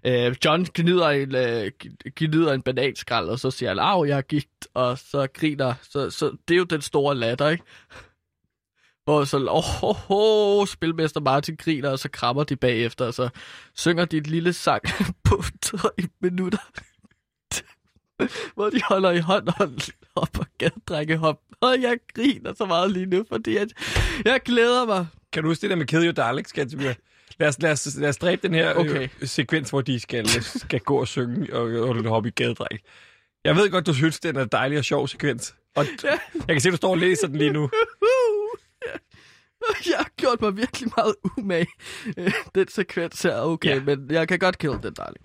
øh, John gnider en, øh, gnider en bananskrald, og så siger han, af, jeg er gigt, og så griner. Så, så det er jo den store latter, ikke? Hvor så, åh, oh, oh, spilmester Martin griner, og så krammer de bagefter, og så synger de et lille sang på tre minutter. hvor de holder i hånd og hopper gaddrækkehop. Og jeg griner så meget lige nu, fordi jeg, jeg glæder mig. Kan du huske det der med Kill Your Darlings, Gansimir? Lad os, lad, os, lad os dræbe den her okay. Okay. øh, sekvens, hvor de skal, skal gå og synge og, og hoppe i gadedræk. Jeg ved godt, du synes, det er dejlig og sjov sekvens. Og jeg kan se, du står og læser den lige nu. jeg har gjort mig virkelig meget umage. Øh, Den sekvens er okay, Ja. men jeg kan godt kille den, darling.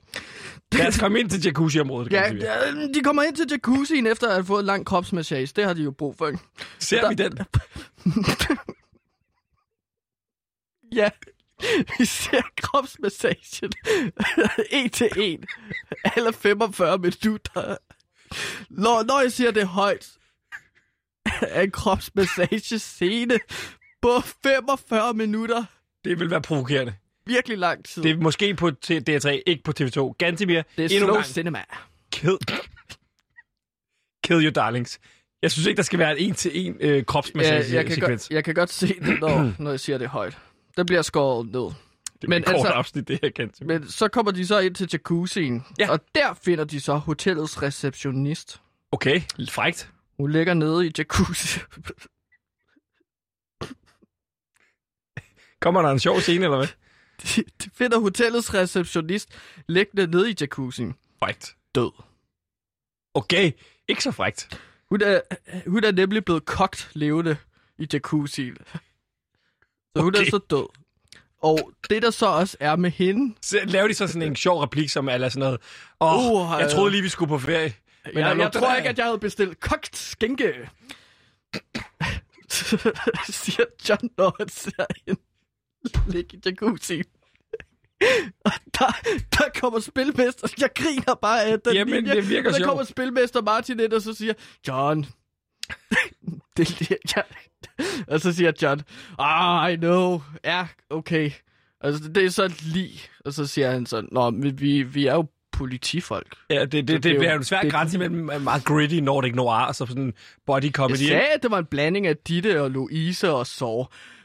Lad os komme ind til jacuzzi-området. Ja, ja, de kommer ind til jacuzzien efter at have fået en lang kropsmassage. Det har de jo brug for. Ser vi den? Ja, vi ser kropsmassagen. en til en. Alle 45 minutter. Når, når jeg siger det højt, er en kropsmassagescene på 45 minutter. Det vil være provokerende. Virkelig lang tid. Det er måske på T- DR3, ikke på TV2. Gantimir, det er endnu slow gang. cinema. Kill. Kill your darlings. Jeg synes ikke, der skal være en en-til-en øh, Ja, jeg, kan godt, jeg kan godt se det, når, når jeg siger det højt. Der bliver skåret ned. Det er men kort altså- afsnit, det her, Gantimir. Men så kommer de så ind til jacuzzien, Ja. og der finder de så hotellets receptionist. Okay, lidt frægt. Hun ligger nede i jacuzzi. Kommer der en sjov scene, eller hvad? De, de finder hotellets receptionist liggende nede i jacuzzien. Frægt. Død. Okay, ikke så frægt. Hun er, hun er nemlig blevet kogt levende i jacuzzien. Så hun Okay. er så død. Og det der så også er med hende... Så laver de så sådan en sjov replik, som er sådan noget. Åh, Uh, oh, jeg troede lige, vi skulle på ferie. Men Men jeg, tror der- ikke, at jeg havde bestilt kogt skænke. siger John, når han ser hende ligge i jacuzzien. Og der, der kommer spilmester. Jeg griner bare af den Jamen, linje. det virker og der sjovt. kommer spilmester Martin ind og så siger, John, det, det, ja. Og så siger John, ah, I know, ja, okay. Altså, det er så lige. Og så siger han så, nå, men vi, vi er jo politifolk. Ja, det, det, Så det, det er jo- bliver jo en svær det- grænse mellem øh, meget gritty Nordic Noir og så sådan body Jeg comedy. sagde, ikke? at det var en blanding af Ditte og Louise og Saw.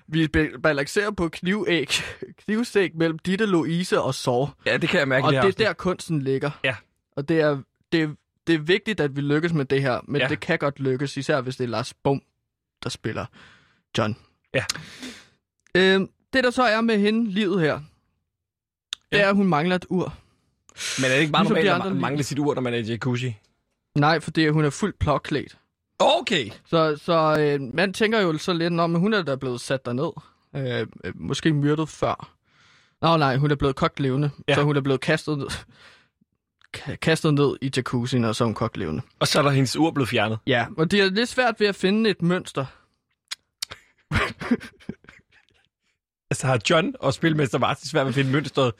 Vi ba- balancerer på knivæg, knivsæg mellem Ditte, Louise og Saw. Ja, det kan jeg mærke Og det er der kunsten ligger. Ja. Og det er, det, er, det er vigtigt, at vi lykkes med det her, men Ja. det kan godt lykkes, især hvis det er Lars Bum, der spiller John. Ja. Øhm, det, der så er med hende, livet her, det Ja. er, at hun mangler et ur. Men er det ikke bare Ligesom normalt at lige- mangle sit ur, når man er i jacuzzi? Nej, for det er, hun er fuldt plokklædt. Okay. Så, så øh, man tænker jo så lidt om, at hun er da blevet sat derned. Øh, øh, måske myrdet før. Nå nej, hun er blevet kogt levende. Ja. Så hun er blevet kastet ned, ka- kastet ned i jacuzzien, og så er hun kogt levende. Og så er der hendes ur blevet fjernet. Ja, og det er lidt svært ved at finde et mønster. Altså har John og Spilmester Martin svært ved at finde mønstret.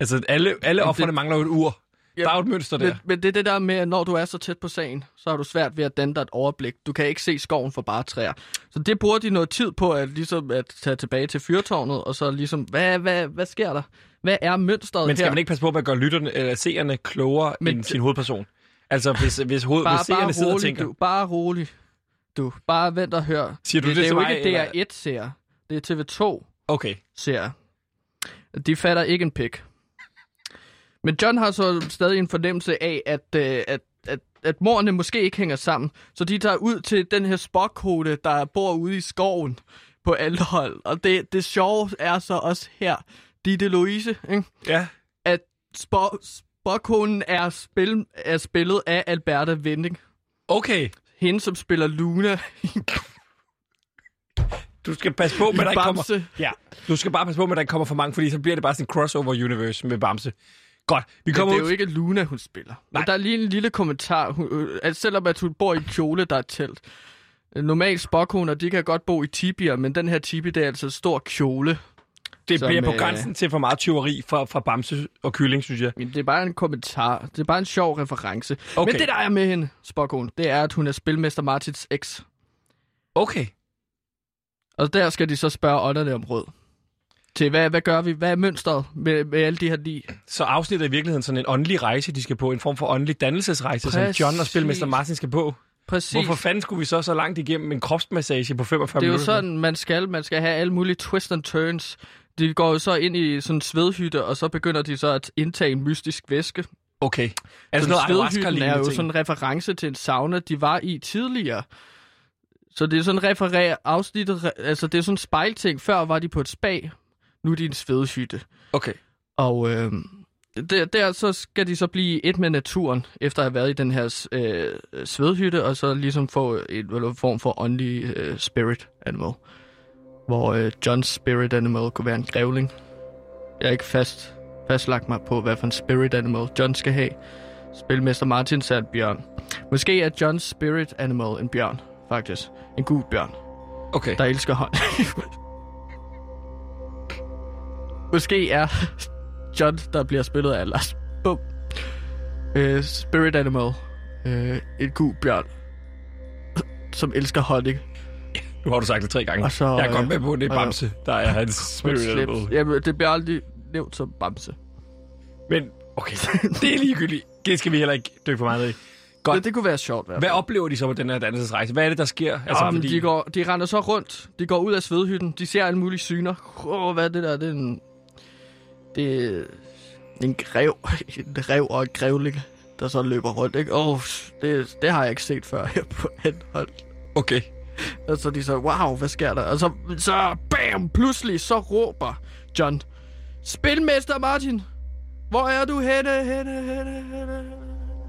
Altså alle, alle offerne det- mangler jo et ur. Ja, Der er et mønster der. Men, men det er det der med, at når du er så tæt på sagen, så har du svært ved at danne dig et overblik. Du kan ikke se skoven for bare træer. Så det bruger de noget tid på at, ligesom at tage tilbage til fyrtårnet, og så ligesom, hvad, hvad, hvad sker der? Hvad er mønstret Men skal her? man ikke passe på med at gøre lytterne, eller seerne klogere Men end sin hovedperson? Altså hvis, hvis, hoved, Bare, hvis seerne bare sidder og rolig, tænker, du. Bare rolig. Du, bare vent og hør. Siger du det, det det er jo mig, ikke eller- DR1-serie. Det er TV2 okay, serie. De fatter ikke en pik. Men John har så stadig en fornemmelse af, at, øh, at, at, at morerne måske ikke hænger sammen. Så de tager ud til den her spokkode, der bor ude i skoven på Alderhold. Og det, det sjove er så også her, Ditte Louise, ikke? ja, at spo, spokkonen er, spil, er spillet af Alberta Vending. okay. Hende, som spiller Luna Du skal passe på, med der ikke kommer... Ja, du skal bare passe på, med der ikke kommer for mange, fordi så bliver det bare sådan en crossover universe med Bamse. Godt, vi Men kommer det er ud... jo ikke Luna, hun spiller. Nej. Men der er lige en lille kommentar. Hun, øh, at selvom at hun bor i kjole, der er telt. Øh, Normalt spokkoner, de kan godt bo i tibier, men den her tibi, det er altså en stor kjole. Det som, bliver på øh, grænsen til for meget tyveri fra, fra Bamse og Kylling, synes jeg. Men det er bare en kommentar. Det er bare en sjov reference. Okay. Men det, der er med hende, spokkone, det er, at hun er spilmester Martins eks. Okay. Og der skal de så spørge ånderne om råd. Til hvad, hvad gør vi? Hvad er mønstret med, med alle de her ni? Så afsnittet er i virkeligheden sådan en åndelig rejse, de skal på. En form for åndelig dannelsesrejse, som John og Præcis. Spilmester Martin skal på. Præcis. Hvorfor fanden skulle vi så så langt igennem en kropsmassage på 45 Det er jo minutter? sådan, man skal. Man skal have alle mulige twists and turns. De går jo så ind i sådan en svedhytte, og så begynder de så at indtage en mystisk væske. Okay. Det så sådan noget svedhytten er jo ting? sådan en reference til en sauna, de var i tidligere. Så det er sådan referer afsnittet, altså det er sådan en spejlting. Før var de på et spa, nu er en svedhytte. Okay. Og øh, der, der så skal de så blive et med naturen, efter at have været i den her øh, svedhytte, og så ligesom få en eller form for åndelig øh, spirit animal. hvor øh, Johns spirit animal kunne være en grævling. Jeg har ikke fast, fastlagt mig på, hvad for en spirit animal John skal have. Spilmester Martin sagde bjørn. Måske er Johns spirit animal en bjørn, faktisk. En gul bjørn, Okay. der elsker hånd. Måske er John, der bliver spillet af Lars Bum. Øh, spirit animal. Øh, en gul bjørn, som elsker honning. Nu har du sagt det tre gange. Og så, jeg er øh, godt med på, at det er og- Bamse, der er hans spirit animal. Jamen, det bliver aldrig nævnt som bamse. Men, okay, det er ligegyldigt. Det skal vi heller ikke dykke for meget i. Godt. Det, det kunne være sjovt, Hvad oplever de så på den her dannelsesrejse? Hvad er det, der sker? Altså, fordi... de, går, de render så rundt. De går ud af svedhytten. De ser alle mulige syner. Åh, oh, hvad er det der? Det er en... Det er en grev. En rev og en grævling, der så løber rundt, ikke? Oh, det, det har jeg ikke set før her på Anhold. Okay. Og så er de så, wow, hvad sker der? Og så, så bam, pludselig så råber John, Spilmester Martin, hvor er du henne, henne, henne, henne?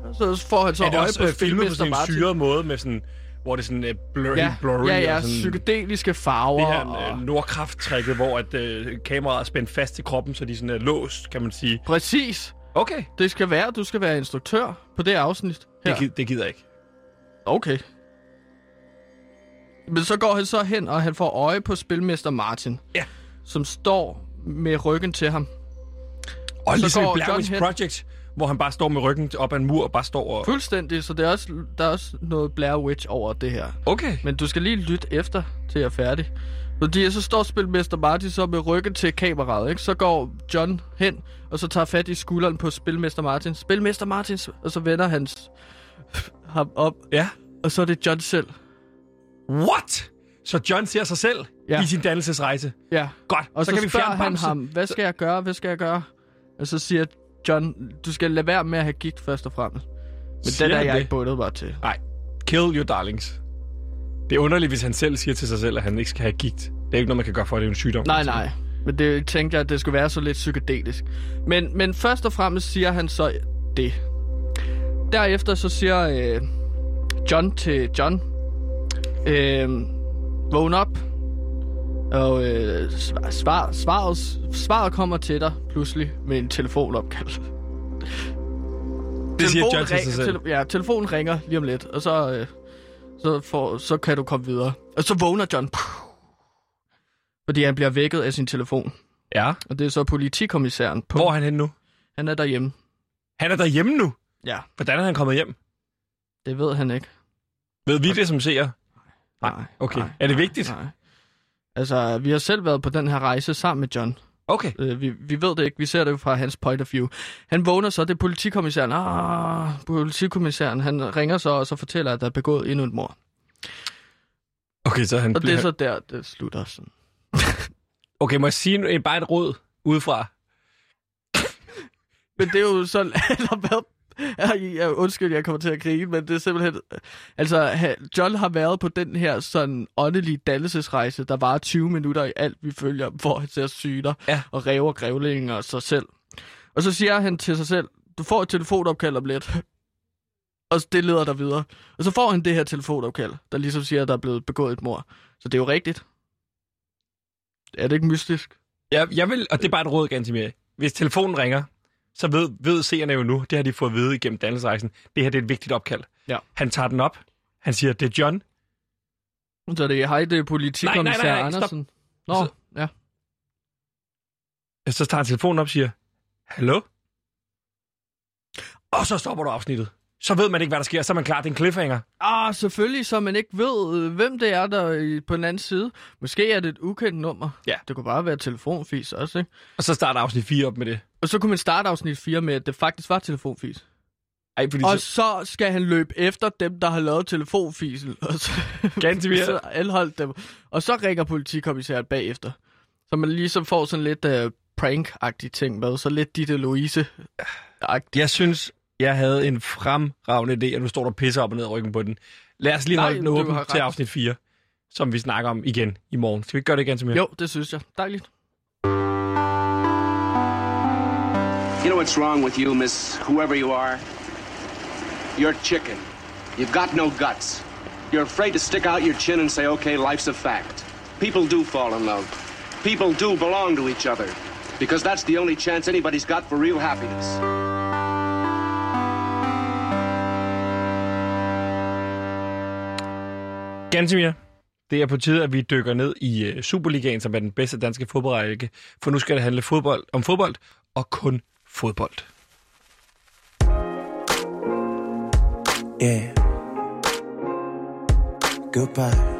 Og så får han så er det øje også på øh, filmet på Spilmester sådan en Martin. syret måde, med sådan, hvor det er sådan uh, blur, Ja, helt blurry? ja, ja, og sådan, psykedeliske farver. det her og... uh, nordkraft-trækket, hvor at, uh, kameraet er spændt fast til kroppen, så de sådan er låst, kan man sige. Præcis. Okay, Det skal være, du skal være instruktør på det afsnit her. det, det gider jeg ikke. Okay. Men så går han så hen, og han får øje på spilmester Martin. Ja. Som står med ryggen til ham. Og Så ligesom i går Blair Witch Project, hvor han bare står med ryggen op ad en mur og bare står og... Fuldstændig, så det er også, der er også noget Blair Witch over det her. Okay. Men du skal lige lytte efter, til jeg er færdig. Fordi så står spilmester Martin så med ryggen til kameraet, ikke? Så går John hen, og så tager fat i skulderen på spilmester Martin. Spilmester Martins, og så vender han ham op, Ja. og så er det John selv. What? Så John ser sig selv Ja. i sin dannelsesrejse. Ja. Godt, Og så, så kan vi fjerne han ham, hvad skal jeg gøre, hvad skal jeg gøre? Og så siger John, du skal lade være med at have gigt først og fremmest. Men Siger den er jeg det? ikke bundet mig til. Nej, kill your darlings. Det er underligt, hvis han selv siger til sig selv, at han ikke skal have gigt. Det er ikke noget, man kan gøre for, det er en sygdom. Nej, nej. Men det tænkte jeg, at det skulle være så lidt psykedelisk. Men, men først og fremmest siger han så det. Derefter så siger øh, John til John, øh, vågn op, og øh, svar, svar, svaret, svaret kommer til dig pludselig med en telefonopkald. Det siger John til sig selv. Tele- ja, telefonen ringer lige om lidt, og så, øh, så, får, så kan du komme videre. Og så vågner John, fordi han bliver vækket af sin telefon. Ja. Og det er så politikommissæren på. Hvor er han henne nu? Han er derhjemme. Han er derhjemme nu. Ja. Hvordan er han kommet hjem? Det ved han ikke. Ved vi det som ser? Nej, Nej, okay. nej, Er det vigtigt? Nej. Altså, vi har selv været på den her rejse sammen med John. Okay. Øh, vi, vi ved det ikke, vi ser det jo fra hans point of view. Han vågner så, det er politikommissæren. Ah, politikommissæren, han ringer så og så fortæller, at der er begået endnu et mor. Okay, så han Og det bliver... er så der, det slutter sådan. Okay, må jeg sige en- bare et råd udefra? Men det er jo sådan, eller hvad? Jeg, undskyld, jeg kommer til at grine, men det er simpelthen... Altså, John har været på den her sådan åndelige dannelsesrejse, der var 20 minutter i alt, vi følger, hvor han ser syner Ja. og ræver grævlinger og sig selv. Og så siger han til sig selv, du får et telefonopkald om lidt. Og det leder dig videre. Og så får han det her telefonopkald, der ligesom siger, at der er blevet begået et mor. Så det er jo rigtigt. Er det ikke mystisk? Jeg, jeg vil, og det er bare et råd, Gantimir. Hvis telefonen ringer, så ved, ved seerne jo nu, det har de fået at vide igennem dannelsesrejsen, det her det er et vigtigt opkald. Ja. Han tager den op. Han siger, det er John. Så det er, hej, det er politikommissær Nej, nej, nej, nej, stop. Andersen. Nå, Så- ja. Så tager han telefonen op og siger, hallo? Og så stopper du afsnittet. Så ved man ikke, hvad der sker. Så er man klar, det er en cliffhanger. Ah, selvfølgelig, så man ikke ved, øh, hvem det er, der er i- på den anden side. Måske er det et ukendt nummer. Ja. Det kunne bare være telefonfis også, ikke? Og så starter afsnit 4 op med det. Og så kunne man starte afsnit 4 med, at det faktisk var telefonfis. Ej, fordi Og så... så skal han løbe efter dem, der har lavet telefonfisen. Og så, så anholdt dem. Og så ringer politikommissæren bagefter. Så man ligesom får sådan lidt uh, prank-agtig ting med. Så lidt Ditte louise -agtig. Jeg synes, jeg havde en fremragende idé, og nu står der pisser op og ned i ryggen på den. Lad os lige Nej, holde den åben til afsnit 4, som vi snakker om igen i morgen. Skal vi ikke gøre det igen, Samir? Jo, det synes jeg. Dejligt. You know what's wrong with you, miss whoever you are? You're chicken. You've got no guts. You're afraid to stick out your chin and say, okay, life's a fact. People do fall in love. People do belong to each other. Because that's the only chance anybody's got for real happiness. Gansimir, det er på tide, at vi dykker ned i øh, Superligaen, som er den bedste danske fodboldrække. For nu skal det handle fodbold, om fodbold, og kun fodbold. Yeah. Goodbye.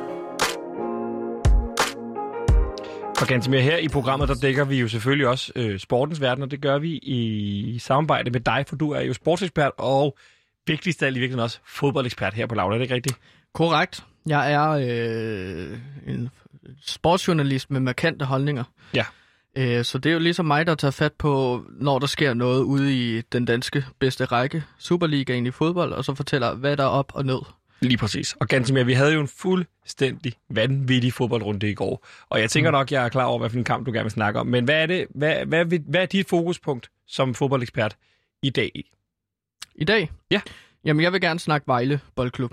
Og Gansimir, her i programmet, der dækker vi jo selvfølgelig også øh, sportens verden, og det gør vi i samarbejde med dig, for du er jo sportsekspert og vigtigst af alt i virkeligheden også fodboldekspert her på Laula, er det ikke rigtigt? Korrekt. Jeg er øh, en sportsjournalist med markante holdninger. Ja. Øh, så det er jo ligesom mig, der tager fat på, når der sker noget ude i den danske bedste række, Superligaen i fodbold, og så fortæller, hvad der er op og ned. Lige præcis. Og Gansimir, vi havde jo en fuldstændig vanvittig fodboldrunde i går. Og jeg tænker nok, jeg er klar over, hvad for en kamp du gerne vil snakke om. Men hvad er, det, hvad, hvad, hvad, hvad er dit fokuspunkt som fodboldekspert i dag? I dag? Ja. Jamen, jeg vil gerne snakke Vejle Boldklub.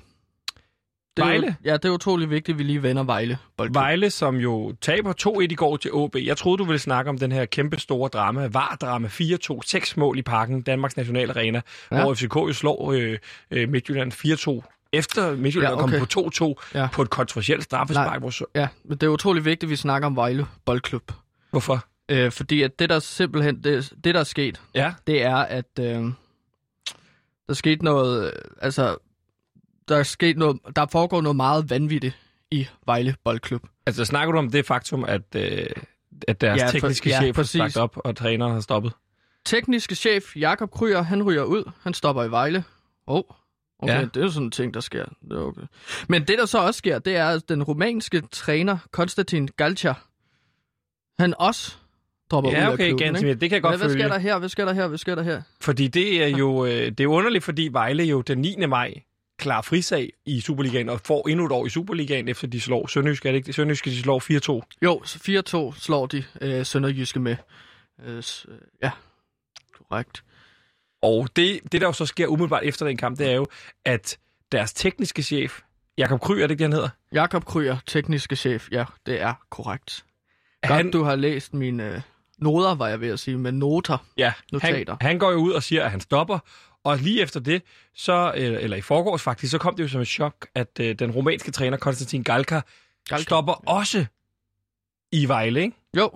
Det Vejle? Jo, ja, det er utrolig vigtigt, at vi lige vender Vejle Boldklub. Vejle, som jo taber 2-1 i går til OB. Jeg troede, du ville snakke om den her kæmpe store drama. VAR-drama 4-2, 6 mål i parken, Danmarks Nationalarena, ja. Ja. hvor FCK jo slår øh, øh, Midtjylland 4-2. Efter Midtjylland Ja, okay. kom på 2-2 ja. På et kontroversielt straffespark. Hvor så... Ja, men det er utrolig vigtigt, at vi snakker om Vejle Boldklub. Hvorfor? Øh, fordi at det, der simpelthen, det, det der er sket, Ja. det er, at øh, der skete noget, øh, altså, der er sket noget, der foregår noget meget vanvittigt i Vejle Boldklub. Altså, snakker du om det faktum, at, øh, at deres Ja, ja, for- tekniske ja, chef har sagt op, og træneren har stoppet? Tekniske chef Jakob Kryer, han ryger ud, han stopper i Vejle. Åh, oh, okay, Ja. det er jo sådan en ting, der sker. Det er okay. Men det, der så også sker, det er, at den rumænske træner, Konstantin Galcha, han også dropper ud Ja, af okay, klubben. Gansimir, det kan jeg godt hvad, hvad følge. sker der her? Hvad sker der her? Hvad sker der her? Fordi det er jo øh, det er jo fordi Vejle jo den 9. maj klar frisag i Superligaen og får endnu et år i Superligaen, efter de slår Sønderjysk. Er det ikke? Sønderjysk, de slår 4-2. Jo, så 4-2 slår de øh, Sønderjyske med. Øh, øh, ja, korrekt. Og det, det, der jo så sker umiddelbart efter den kamp, det er jo, at deres tekniske chef, Jakob Kry, er det ikke, han hedder? Jakob Kryer, tekniske chef. Ja, det er korrekt. Godt, Han- han... du har læst mine øh, noder, var jeg ved at sige, med noter. Ja, han, Notater. han går jo ud og siger, at han stopper. Og lige efter det, så, øh, eller i forgårs faktisk, så kom det jo som et chok, at øh, den romanske træner Konstantin Galka, Galka stopper også i Vejle, ikke? Jo,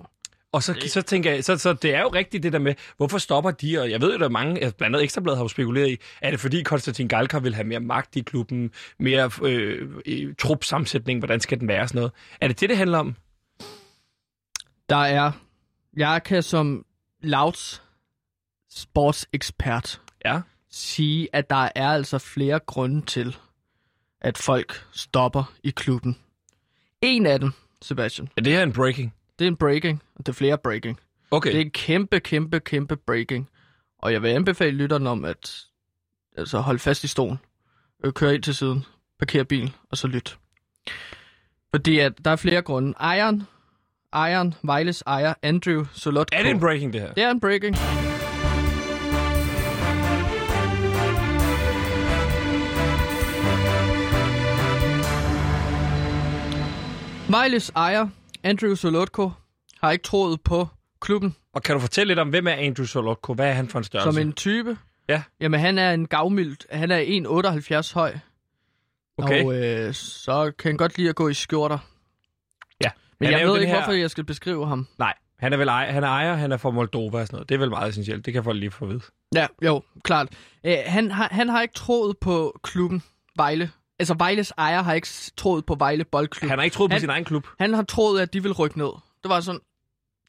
Og så, så tænker jeg, så, så det er jo rigtigt det der med, hvorfor stopper de? Og jeg ved jo, der er mange, blandt andet Ekstrabladet har jo spekuleret i, er det fordi Konstantin Galka vil have mere magt i klubben, mere øh, trupsammensætning, hvordan skal den være og sådan noget? Er det det, det handler om? der er... Jeg kan som Louds sportsekspert Ja. Sige, at der er altså flere grunde til, at folk stopper i klubben. En af dem, Sebastian, Er det her en breaking? det er en breaking, og det er flere breaking. Okay. Det er en kæmpe, kæmpe, kæmpe breaking. Og jeg vil anbefale lytterne om at altså holde fast i stolen, øh, køre ind til siden, parkere bil, og så lyt. Fordi at der er flere grunde. Ejeren, ejeren, Vejles ejer, Andrew Solotko. er det en breaking, det her? Det er en breaking. Vejles ejer, Andrew Solotko, har ikke troet på klubben Og kan du fortælle lidt om, hvem er Andrew Solotko? Hvad er han for en størrelse? som en type. Ja. Jamen, han er en gavmild. Han er 1,78 høj. Okay. Og øh, så kan han godt lide at gå i skjorter. Ja. Men Han jeg ved ikke, her- hvorfor jeg skal beskrive ham. Nej, han er vel ejer, han er ejer, han er fra Moldova og sådan noget. Det er vel meget essentielt. Det kan folk lige få at vide. Ja, jo, klart. Æ, han, har, han har ikke troet på klubben Vejle. Altså, Vejles ejer har ikke troet på Vejle Boldklub. Han har ikke troet på Han- sin egen klub. Han har troet, at de vil rykke ned. Det var sådan,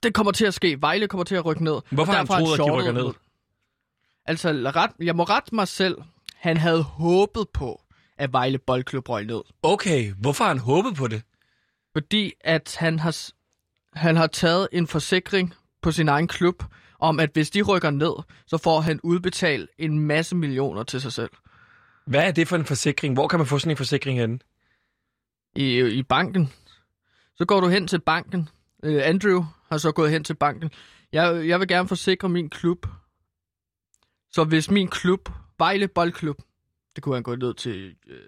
det kommer til at ske. Vejle kommer til at rykke ned. Hvorfor har han troet, at de rykker ned? Altså, ret, jeg må rette mig selv. Han havde håbet på, at Vejle Boldklub røg ned. Okay, hvorfor har han håbet på det? Fordi at han har, han har taget en forsikring på sin egen klub, om at hvis de rykker ned, så får han udbetalt en masse millioner til sig selv. Hvad er det for en forsikring? Hvor kan man få sådan en forsikring henne? i, i banken. Så går du hen til banken. Øh, Andrew har så gået hen til banken. Jeg, jeg vil gerne forsikre min klub. Så hvis min klub, Vejle Boldklub, det kunne han gå ned til, øh,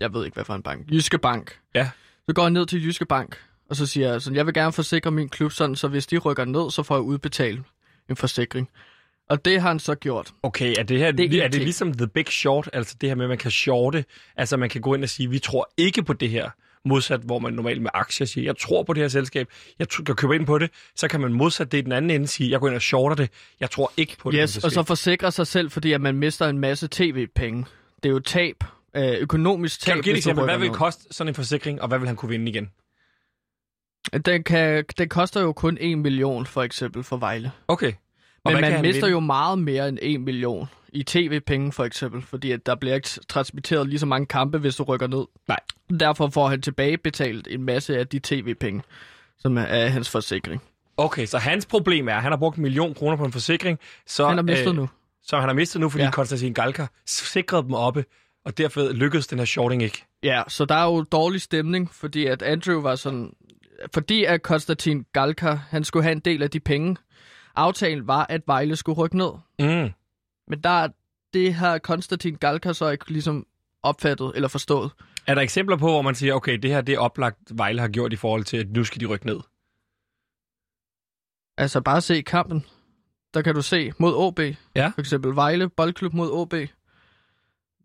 jeg ved ikke hvad for en bank, Jyske Bank. Ja. Så går han ned til Jyske Bank Og så siger jeg sådan, jeg vil gerne forsikre min klub sådan, så hvis de rykker ned, så får jeg udbetalt en forsikring. Og det har han så gjort. Okay, er det her Det er det er, er det ligesom The Big Short, altså det her med, at man kan shorte, altså man kan gå ind og sige, vi tror ikke på det her, modsat hvor man normalt med aktier siger, jeg tror på det her selskab, jeg kan købe ind på det, så kan man modsat det i den anden ende sige, jeg går ind og shorter det, jeg tror ikke på det. Yes, og så forsikre sig selv, fordi at man mister en masse tv-penge. Det er jo tab, øh, økonomisk tab. kan du give et eksempel, hvad vil koste sådan en forsikring, og hvad vil han kunne vinde igen? Den, kan, den koster jo kun 1 million, for eksempel, for Vejle. Okay. Og Men man han mister vinde? jo meget mere end 1 million i tv-penge, for eksempel, fordi at der bliver ikke transmitteret lige så mange kampe, hvis du rykker ned. Nej. Derfor får han tilbagebetalt en masse af de tv-penge, som er hans forsikring. Okay, så hans problem er, at han har brugt en million kroner på en forsikring, så, Han har mistet nu. som han har mistet nu, fordi ja. Konstantin Galka sikrede dem oppe, og derfor lykkedes den her shorting ikke. Ja, så der er jo dårlig stemning, fordi at Andrew var sådan... Fordi at Konstantin Galka, han skulle have en del af de penge. Aftalen var, at Vejle skulle rykke ned. Mm. Men der, det har Konstantin Galka så ikke ligesom opfattet eller forstået. Er der eksempler på, hvor man siger, okay, det her det er oplagt, Vejle har gjort i forhold til, at nu skal de rykke ned? Altså bare se kampen. Der kan du se mod OB. Ja. For eksempel Vejle Boldklub mod OB.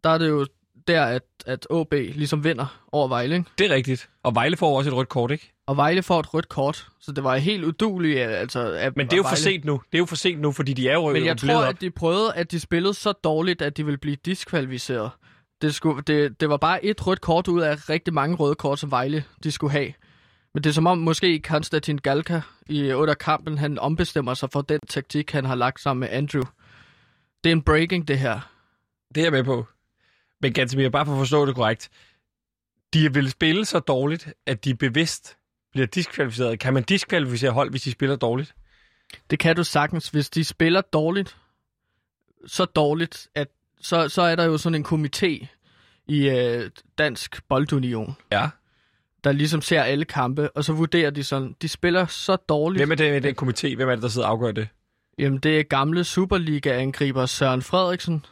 Der er det jo der, at, at OB ligesom vinder over Vejle. Ikke? Det er rigtigt. Og Vejle får også et rødt kort, ikke? Og Vejle får et rødt kort. Så det var helt uduligt. Altså, at, Men det er jo for sent nu. Det er jo for sent nu, fordi de er jo Men jeg tror, op. at de prøvede, at de spillede så dårligt, at de ville blive diskvalificeret. Det, skulle, det, det var bare et rødt kort ud af rigtig mange røde kort, som Vejle de skulle have. Men det er som om måske Konstantin Galka i under kampen, han ombestemmer sig for den taktik, han har lagt sammen med Andrew. Det er en breaking, det her. Det er jeg med på. Men Gantemir, bare for at forstå det korrekt. De vil spille så dårligt, at de bevidst bliver diskvalificeret. Kan man diskvalificere hold, hvis de spiller dårligt? Det kan du sagtens, hvis de spiller dårligt. Så dårligt, at så, så er der jo sådan en komité i øh, Dansk Boldunion, Ja. der ligesom ser alle kampe, og så vurderer de sådan, de spiller så dårligt. Hvem er det, den komité? Hvem er det, der sidder og afgør det? Jamen, det er gamle Superliga-angriber Søren Frederiksen,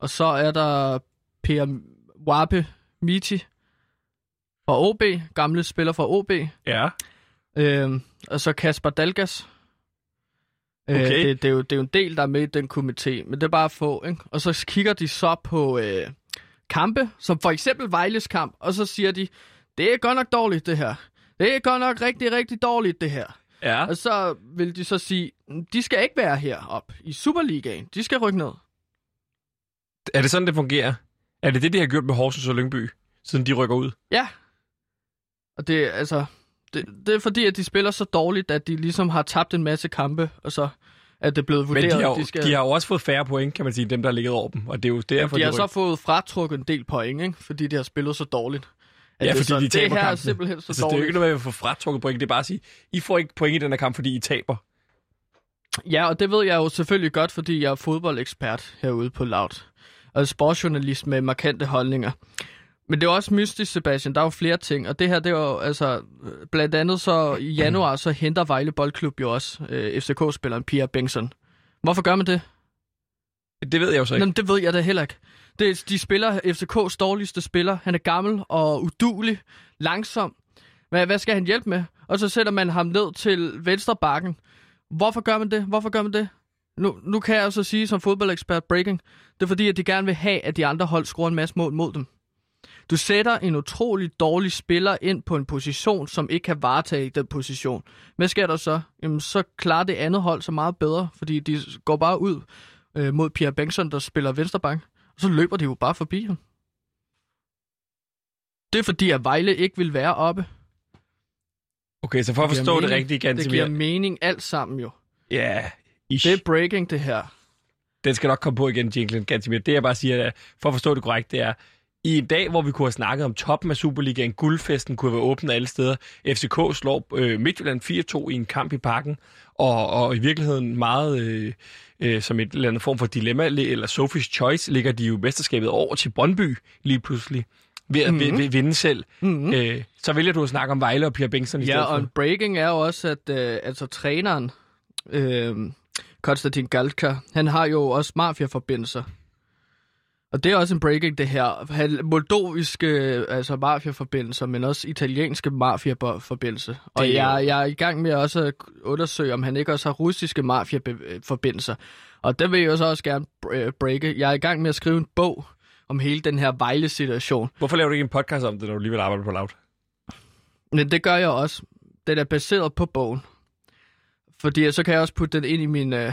og så er der Per Wape Miti fra OB, gamle spiller fra OB, Ja. øhm, og så Kasper Dalgas. Øh, Okay. det, det, er jo, det er jo en del, der er med i den komité, men det er bare få, ikke? Og så kigger de så på øh, kampe, som for eksempel Vejles kamp, og så siger de, det er godt nok dårligt, det her. Det er godt nok rigtig, rigtig dårligt, det her. Ja. Og så vil de så sige, de skal ikke være herop i Superligaen. De skal rykke ned. Er det sådan, det fungerer? Er det det, de har gjort med Horsens og Lyngby, siden de rykker ud? Ja. Og det er altså... Det, det er fordi, at de spiller så dårligt, at de ligesom har tabt en masse kampe, og så er det blevet Men vurderet, de har, jo, de skal... de har jo også fået færre point, kan man sige, dem, der har ligget over dem. Og det er jo derfor, de har så rykker. fået fratrukket en del point, ikke? fordi de har spillet så dårligt. At Ja, det er fordi sådan, de taber Det her er kampene. simpelthen så Altså, det er jo dårligt. ikke noget med at få fratrukket point. Det er bare at sige, I får ikke point i den her kamp, fordi I taber. Ja, og det ved jeg jo selvfølgelig godt, fordi jeg er fodboldekspert herude på Loud. Og sportsjournalist med markante holdninger. Men det er også mystisk, Sebastian. Der er jo flere ting. Og det her, det er jo altså... Blandt andet så i januar, så henter Vejle Boldklub jo også øh, FCK-spilleren Pia Bengtsson. Hvorfor gør man det? Det ved jeg jo så ikke. Jamen, det ved jeg da heller ikke. Det, de spiller FCK's dårligste spiller. Han er gammel og udulig, langsom. Hvad, hvad skal han hjælpe med? Og så sætter man ham ned til venstre bakken. Hvorfor gør man det? Hvorfor gør man det? Nu, nu kan jeg jo så sige som fodboldekspert breaking, det er fordi, at de gerne vil have, at de andre hold scorer en masse mål mod dem. Du sætter en utrolig dårlig spiller ind på en position, som ikke kan varetage den position. Hvad sker der så? Jamen, så klarer det andet hold så meget bedre, fordi de går bare ud øh, mod Pierre Bengtsson, der spiller venstrebank, og så løber de jo bare forbi ham. Det er fordi, at Vejle ikke vil være oppe. Okay, så for at Det forstå det rigtigt, Det Gantemir. giver mening alt sammen jo. Ja, ish. Det er breaking, det her. Den skal nok komme på igen, Jinglen Gantemir. Det jeg bare siger, er, for at forstå det korrekt, det er, i en dag, hvor vi kunne have snakket om toppen af Superligaen, guldfesten kunne have været åbent alle steder. FCK slår øh, Midtjylland 4-2 i en kamp i parken, og, og i virkeligheden meget øh, øh, som et eller andet form for dilemma, eller Sophie's Choice, ligger de jo mesterskabet over til Brøndby lige pludselig ved at mm-hmm. ved, vinde selv. Mm-hmm. Øh, så vælger du at snakke om Vejle og Pierre Bengtsson i Ja, stedet og en for. breaking er jo også, at øh, altså, træneren, øh, Konstantin Galka, han har jo også mafia-forbindelser. Og det er også en breaking, det her. Moldoviske altså mafiaforbindelser, men også italienske mafiaforbindelser. Og jeg, jeg er i gang med også at undersøge, om han ikke også har russiske mafiaforbindelser. Og det vil jeg så også gerne øh, breake. Jeg er i gang med at skrive en bog om hele den her Vejle-situation. Hvorfor laver du ikke en podcast om det, når du alligevel arbejder på Loud? Men det gør jeg også. Den er baseret på bogen. Fordi så kan jeg også putte den ind i min øh,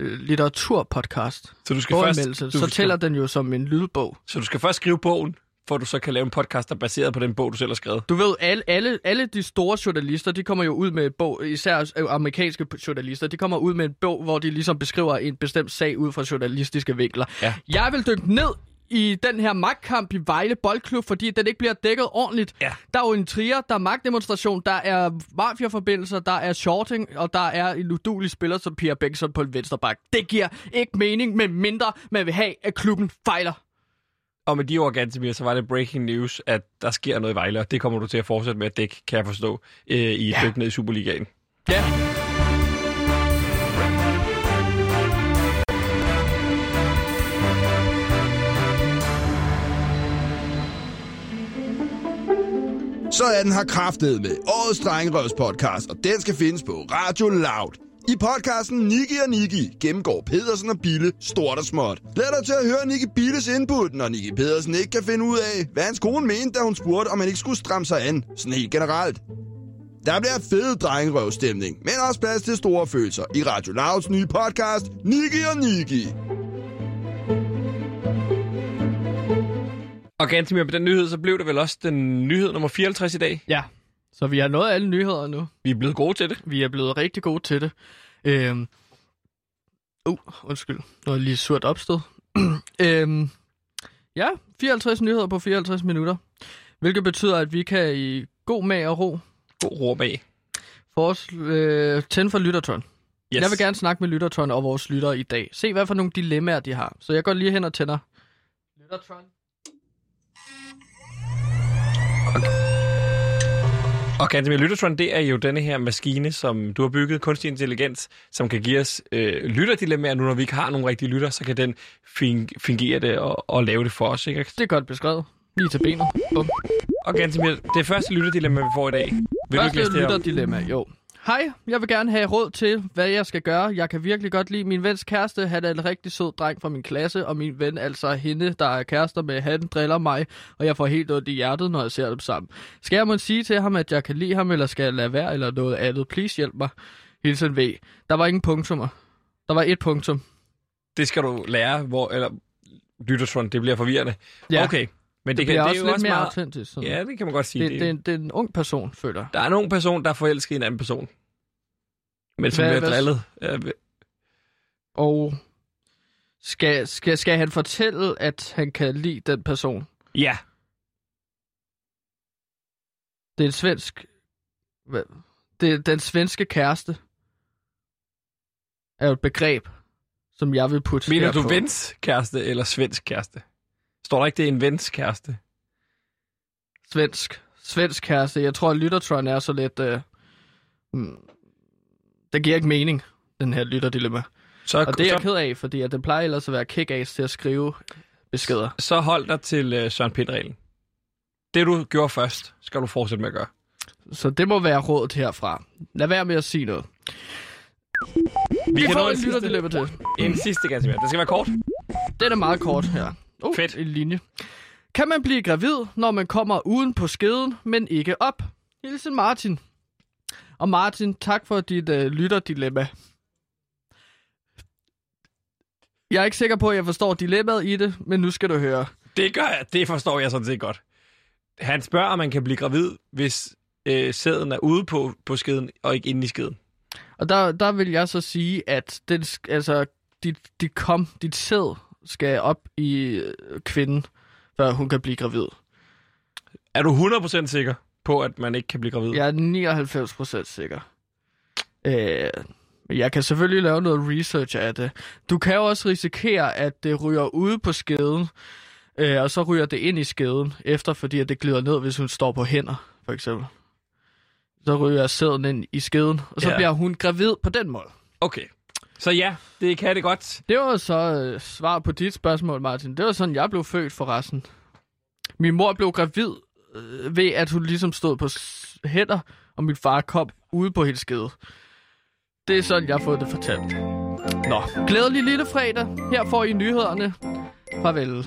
litteraturpodcast. Så du skal først, du Så skal, tæller den jo som en lydbog. så du skal først skrive bogen, for du så kan lave en podcast, der er baseret på den bog, du selv har skrevet. Du ved, alle, alle, alle de store journalister, de kommer jo ud med en bog, især øh, amerikanske journalister, de kommer ud med en bog, hvor de ligesom beskriver en bestemt sag ud fra journalistiske vinkler. Ja. Jeg vil dykke ned i den her magtkamp i Vejle Boldklub, fordi den ikke bliver dækket ordentligt. Ja. Der er jo en trier, der er magtdemonstration, der er mafiaforbindelser, der er shorting, og der er en udulig spiller som Pia Bengtsson på en vensterbak. Det giver ikke mening, med mindre man vil have, at klubben fejler. Og med de ord, Gantemir, så var det breaking news, at der sker noget i Vejle, og det kommer du til at fortsætte med at dække, kan jeg forstå, øh, i et Ja. dyk ned i Superligaen. Ja. Så er den her kraftet med årets Drengerøvs podcast, og den skal findes på Radio Loud. I podcasten Niki og Niki gennemgår Pedersen og Bille stort og småt. Lad dig til at høre Niki Billes input, når Niki Pedersen ikke kan finde ud af, hvad hans kone mente, da hun spurgte, om han ikke skulle stramme sig an, sådan helt generelt. Der bliver fed drengerøvstemning, men også plads til store følelser i Radio Louds nye podcast, Niki og Niki. Og Gantemir, med den nyhed, så blev det vel også den nyhed nummer 54 i dag. Ja. Så vi har nået alle nyheder nu. Vi er blevet gode til det. Vi er blevet rigtig gode til det. Øhm. Uh, undskyld. Nu er lige surt opstød. øhm. Ja, 54 nyheder på 54 minutter. Hvilket betyder, at vi kan i god mag og ro God ro bag. for os, øh, tænde for Lyttertron. Yes. Jeg vil gerne snakke med Lyttertron og vores lyttere i dag. Se, hvad for nogle dilemmaer de har. Så jeg går lige hen og tænder. Lyttertron. Og Gantemir Lyttertron, det er jo denne her maskine, som du har bygget, kunstig intelligens, som kan give os øh, lytterdilemmaer. Nu når vi ikke har nogen rigtige lytter, så kan den fing- fingere det og, og lave det for os. Ikke? Det er godt beskrevet. Lige til benet. Bum. Og Gantemir, det første lytterdilemma, vi får i dag. Vil du ikke Første læse det op? lytterdilemma, jo. Hej, jeg vil gerne have råd til, hvad jeg skal gøre. Jeg kan virkelig godt lide min vens kæreste. Han er en rigtig sød dreng fra min klasse, og min ven, altså hende, der er kærester med, han driller mig, og jeg får helt ondt i hjertet, når jeg ser dem sammen. Skal jeg må sige til ham, at jeg kan lide ham, eller skal jeg lade være, eller noget andet? Please hjælp mig. Hilsen V. Der var ingen punktummer. Der var et punktum. Det skal du lære, hvor... Eller, Lyttertron, det bliver forvirrende. Ja. Okay. Men det, Det, kan, bliver det også er jo lidt også mere meget... autentisk. Sådan. Ja, det kan man godt sige. det, Det, det, er en, det er en ung person, føler. Der er nogen person, der er forelsket i en anden person. Men som Hvad- bliver hvad- drillet. Ja, Og skal, skal, skal han fortælle, at han kan lide den person? Ja. Det er en svensk... Hvad? Det er den svenske kæreste. Er jo et begreb, som jeg vil putte Mener du på. vens kæreste eller svensk kæreste? Står der ikke, det er en vens kæreste? Svensk. Svensk kæreste. Jeg tror, at Lyttertron er så lidt... Øh, hmm, det giver ikke mening, den her lytterdilemma. Så, Og det er jeg så, ked af, fordi at det plejer ellers at være kick til at skrive beskeder. så hold dig til uh, Søren Pind-reglen. Det, du gjorde først, skal du fortsætte med at gøre. Så det må være rådet herfra. Lad være med at sige noget. Vi, Vi kan får en lytterdilemma til. en sidste ganske mere. Det skal være kort. Den er meget kort her. Oh, Fedt. En linje. Kan man blive gravid, når man kommer uden på skeden, men ikke op? Hilsen Martin. Og Martin, tak for dit uh, lytterdilemma. Jeg er ikke sikker på, at jeg forstår dilemmaet i det, men nu skal du høre. Det gør jeg. Det forstår jeg sådan set godt. Han spørger, om man kan blive gravid, hvis øh, sæden er ude på, på skeden, og ikke inde i skeden. Og der, der vil jeg så sige, at den, altså, dit, dit kom, dit sæd skal op i øh, kvinden, før hun kan blive gravid. Er du 100% sikker på, at man ikke kan blive gravid? Jeg er 99% sikker. Øh, jeg kan selvfølgelig lave noget research af det. Du kan jo også risikere, at det ryger ude på skeden, øh, og så ryger det ind i skeden, efter fordi at det glider ned, hvis hun står på hænder, for eksempel. Så ryger sæden ind i skeden, og så ja. bliver hun gravid på den måde. Okay. Så ja, det kan det godt. Det var så øh, svar på dit spørgsmål, Martin. Det var sådan, jeg blev født for resten. Min mor blev gravid øh, ved, at hun ligesom stod på hænder, og min far kom ude på hendes skede. Det er sådan, jeg har fået det fortalt. Nå, glædelig lille fredag. Her får I nyhederne. Farvel.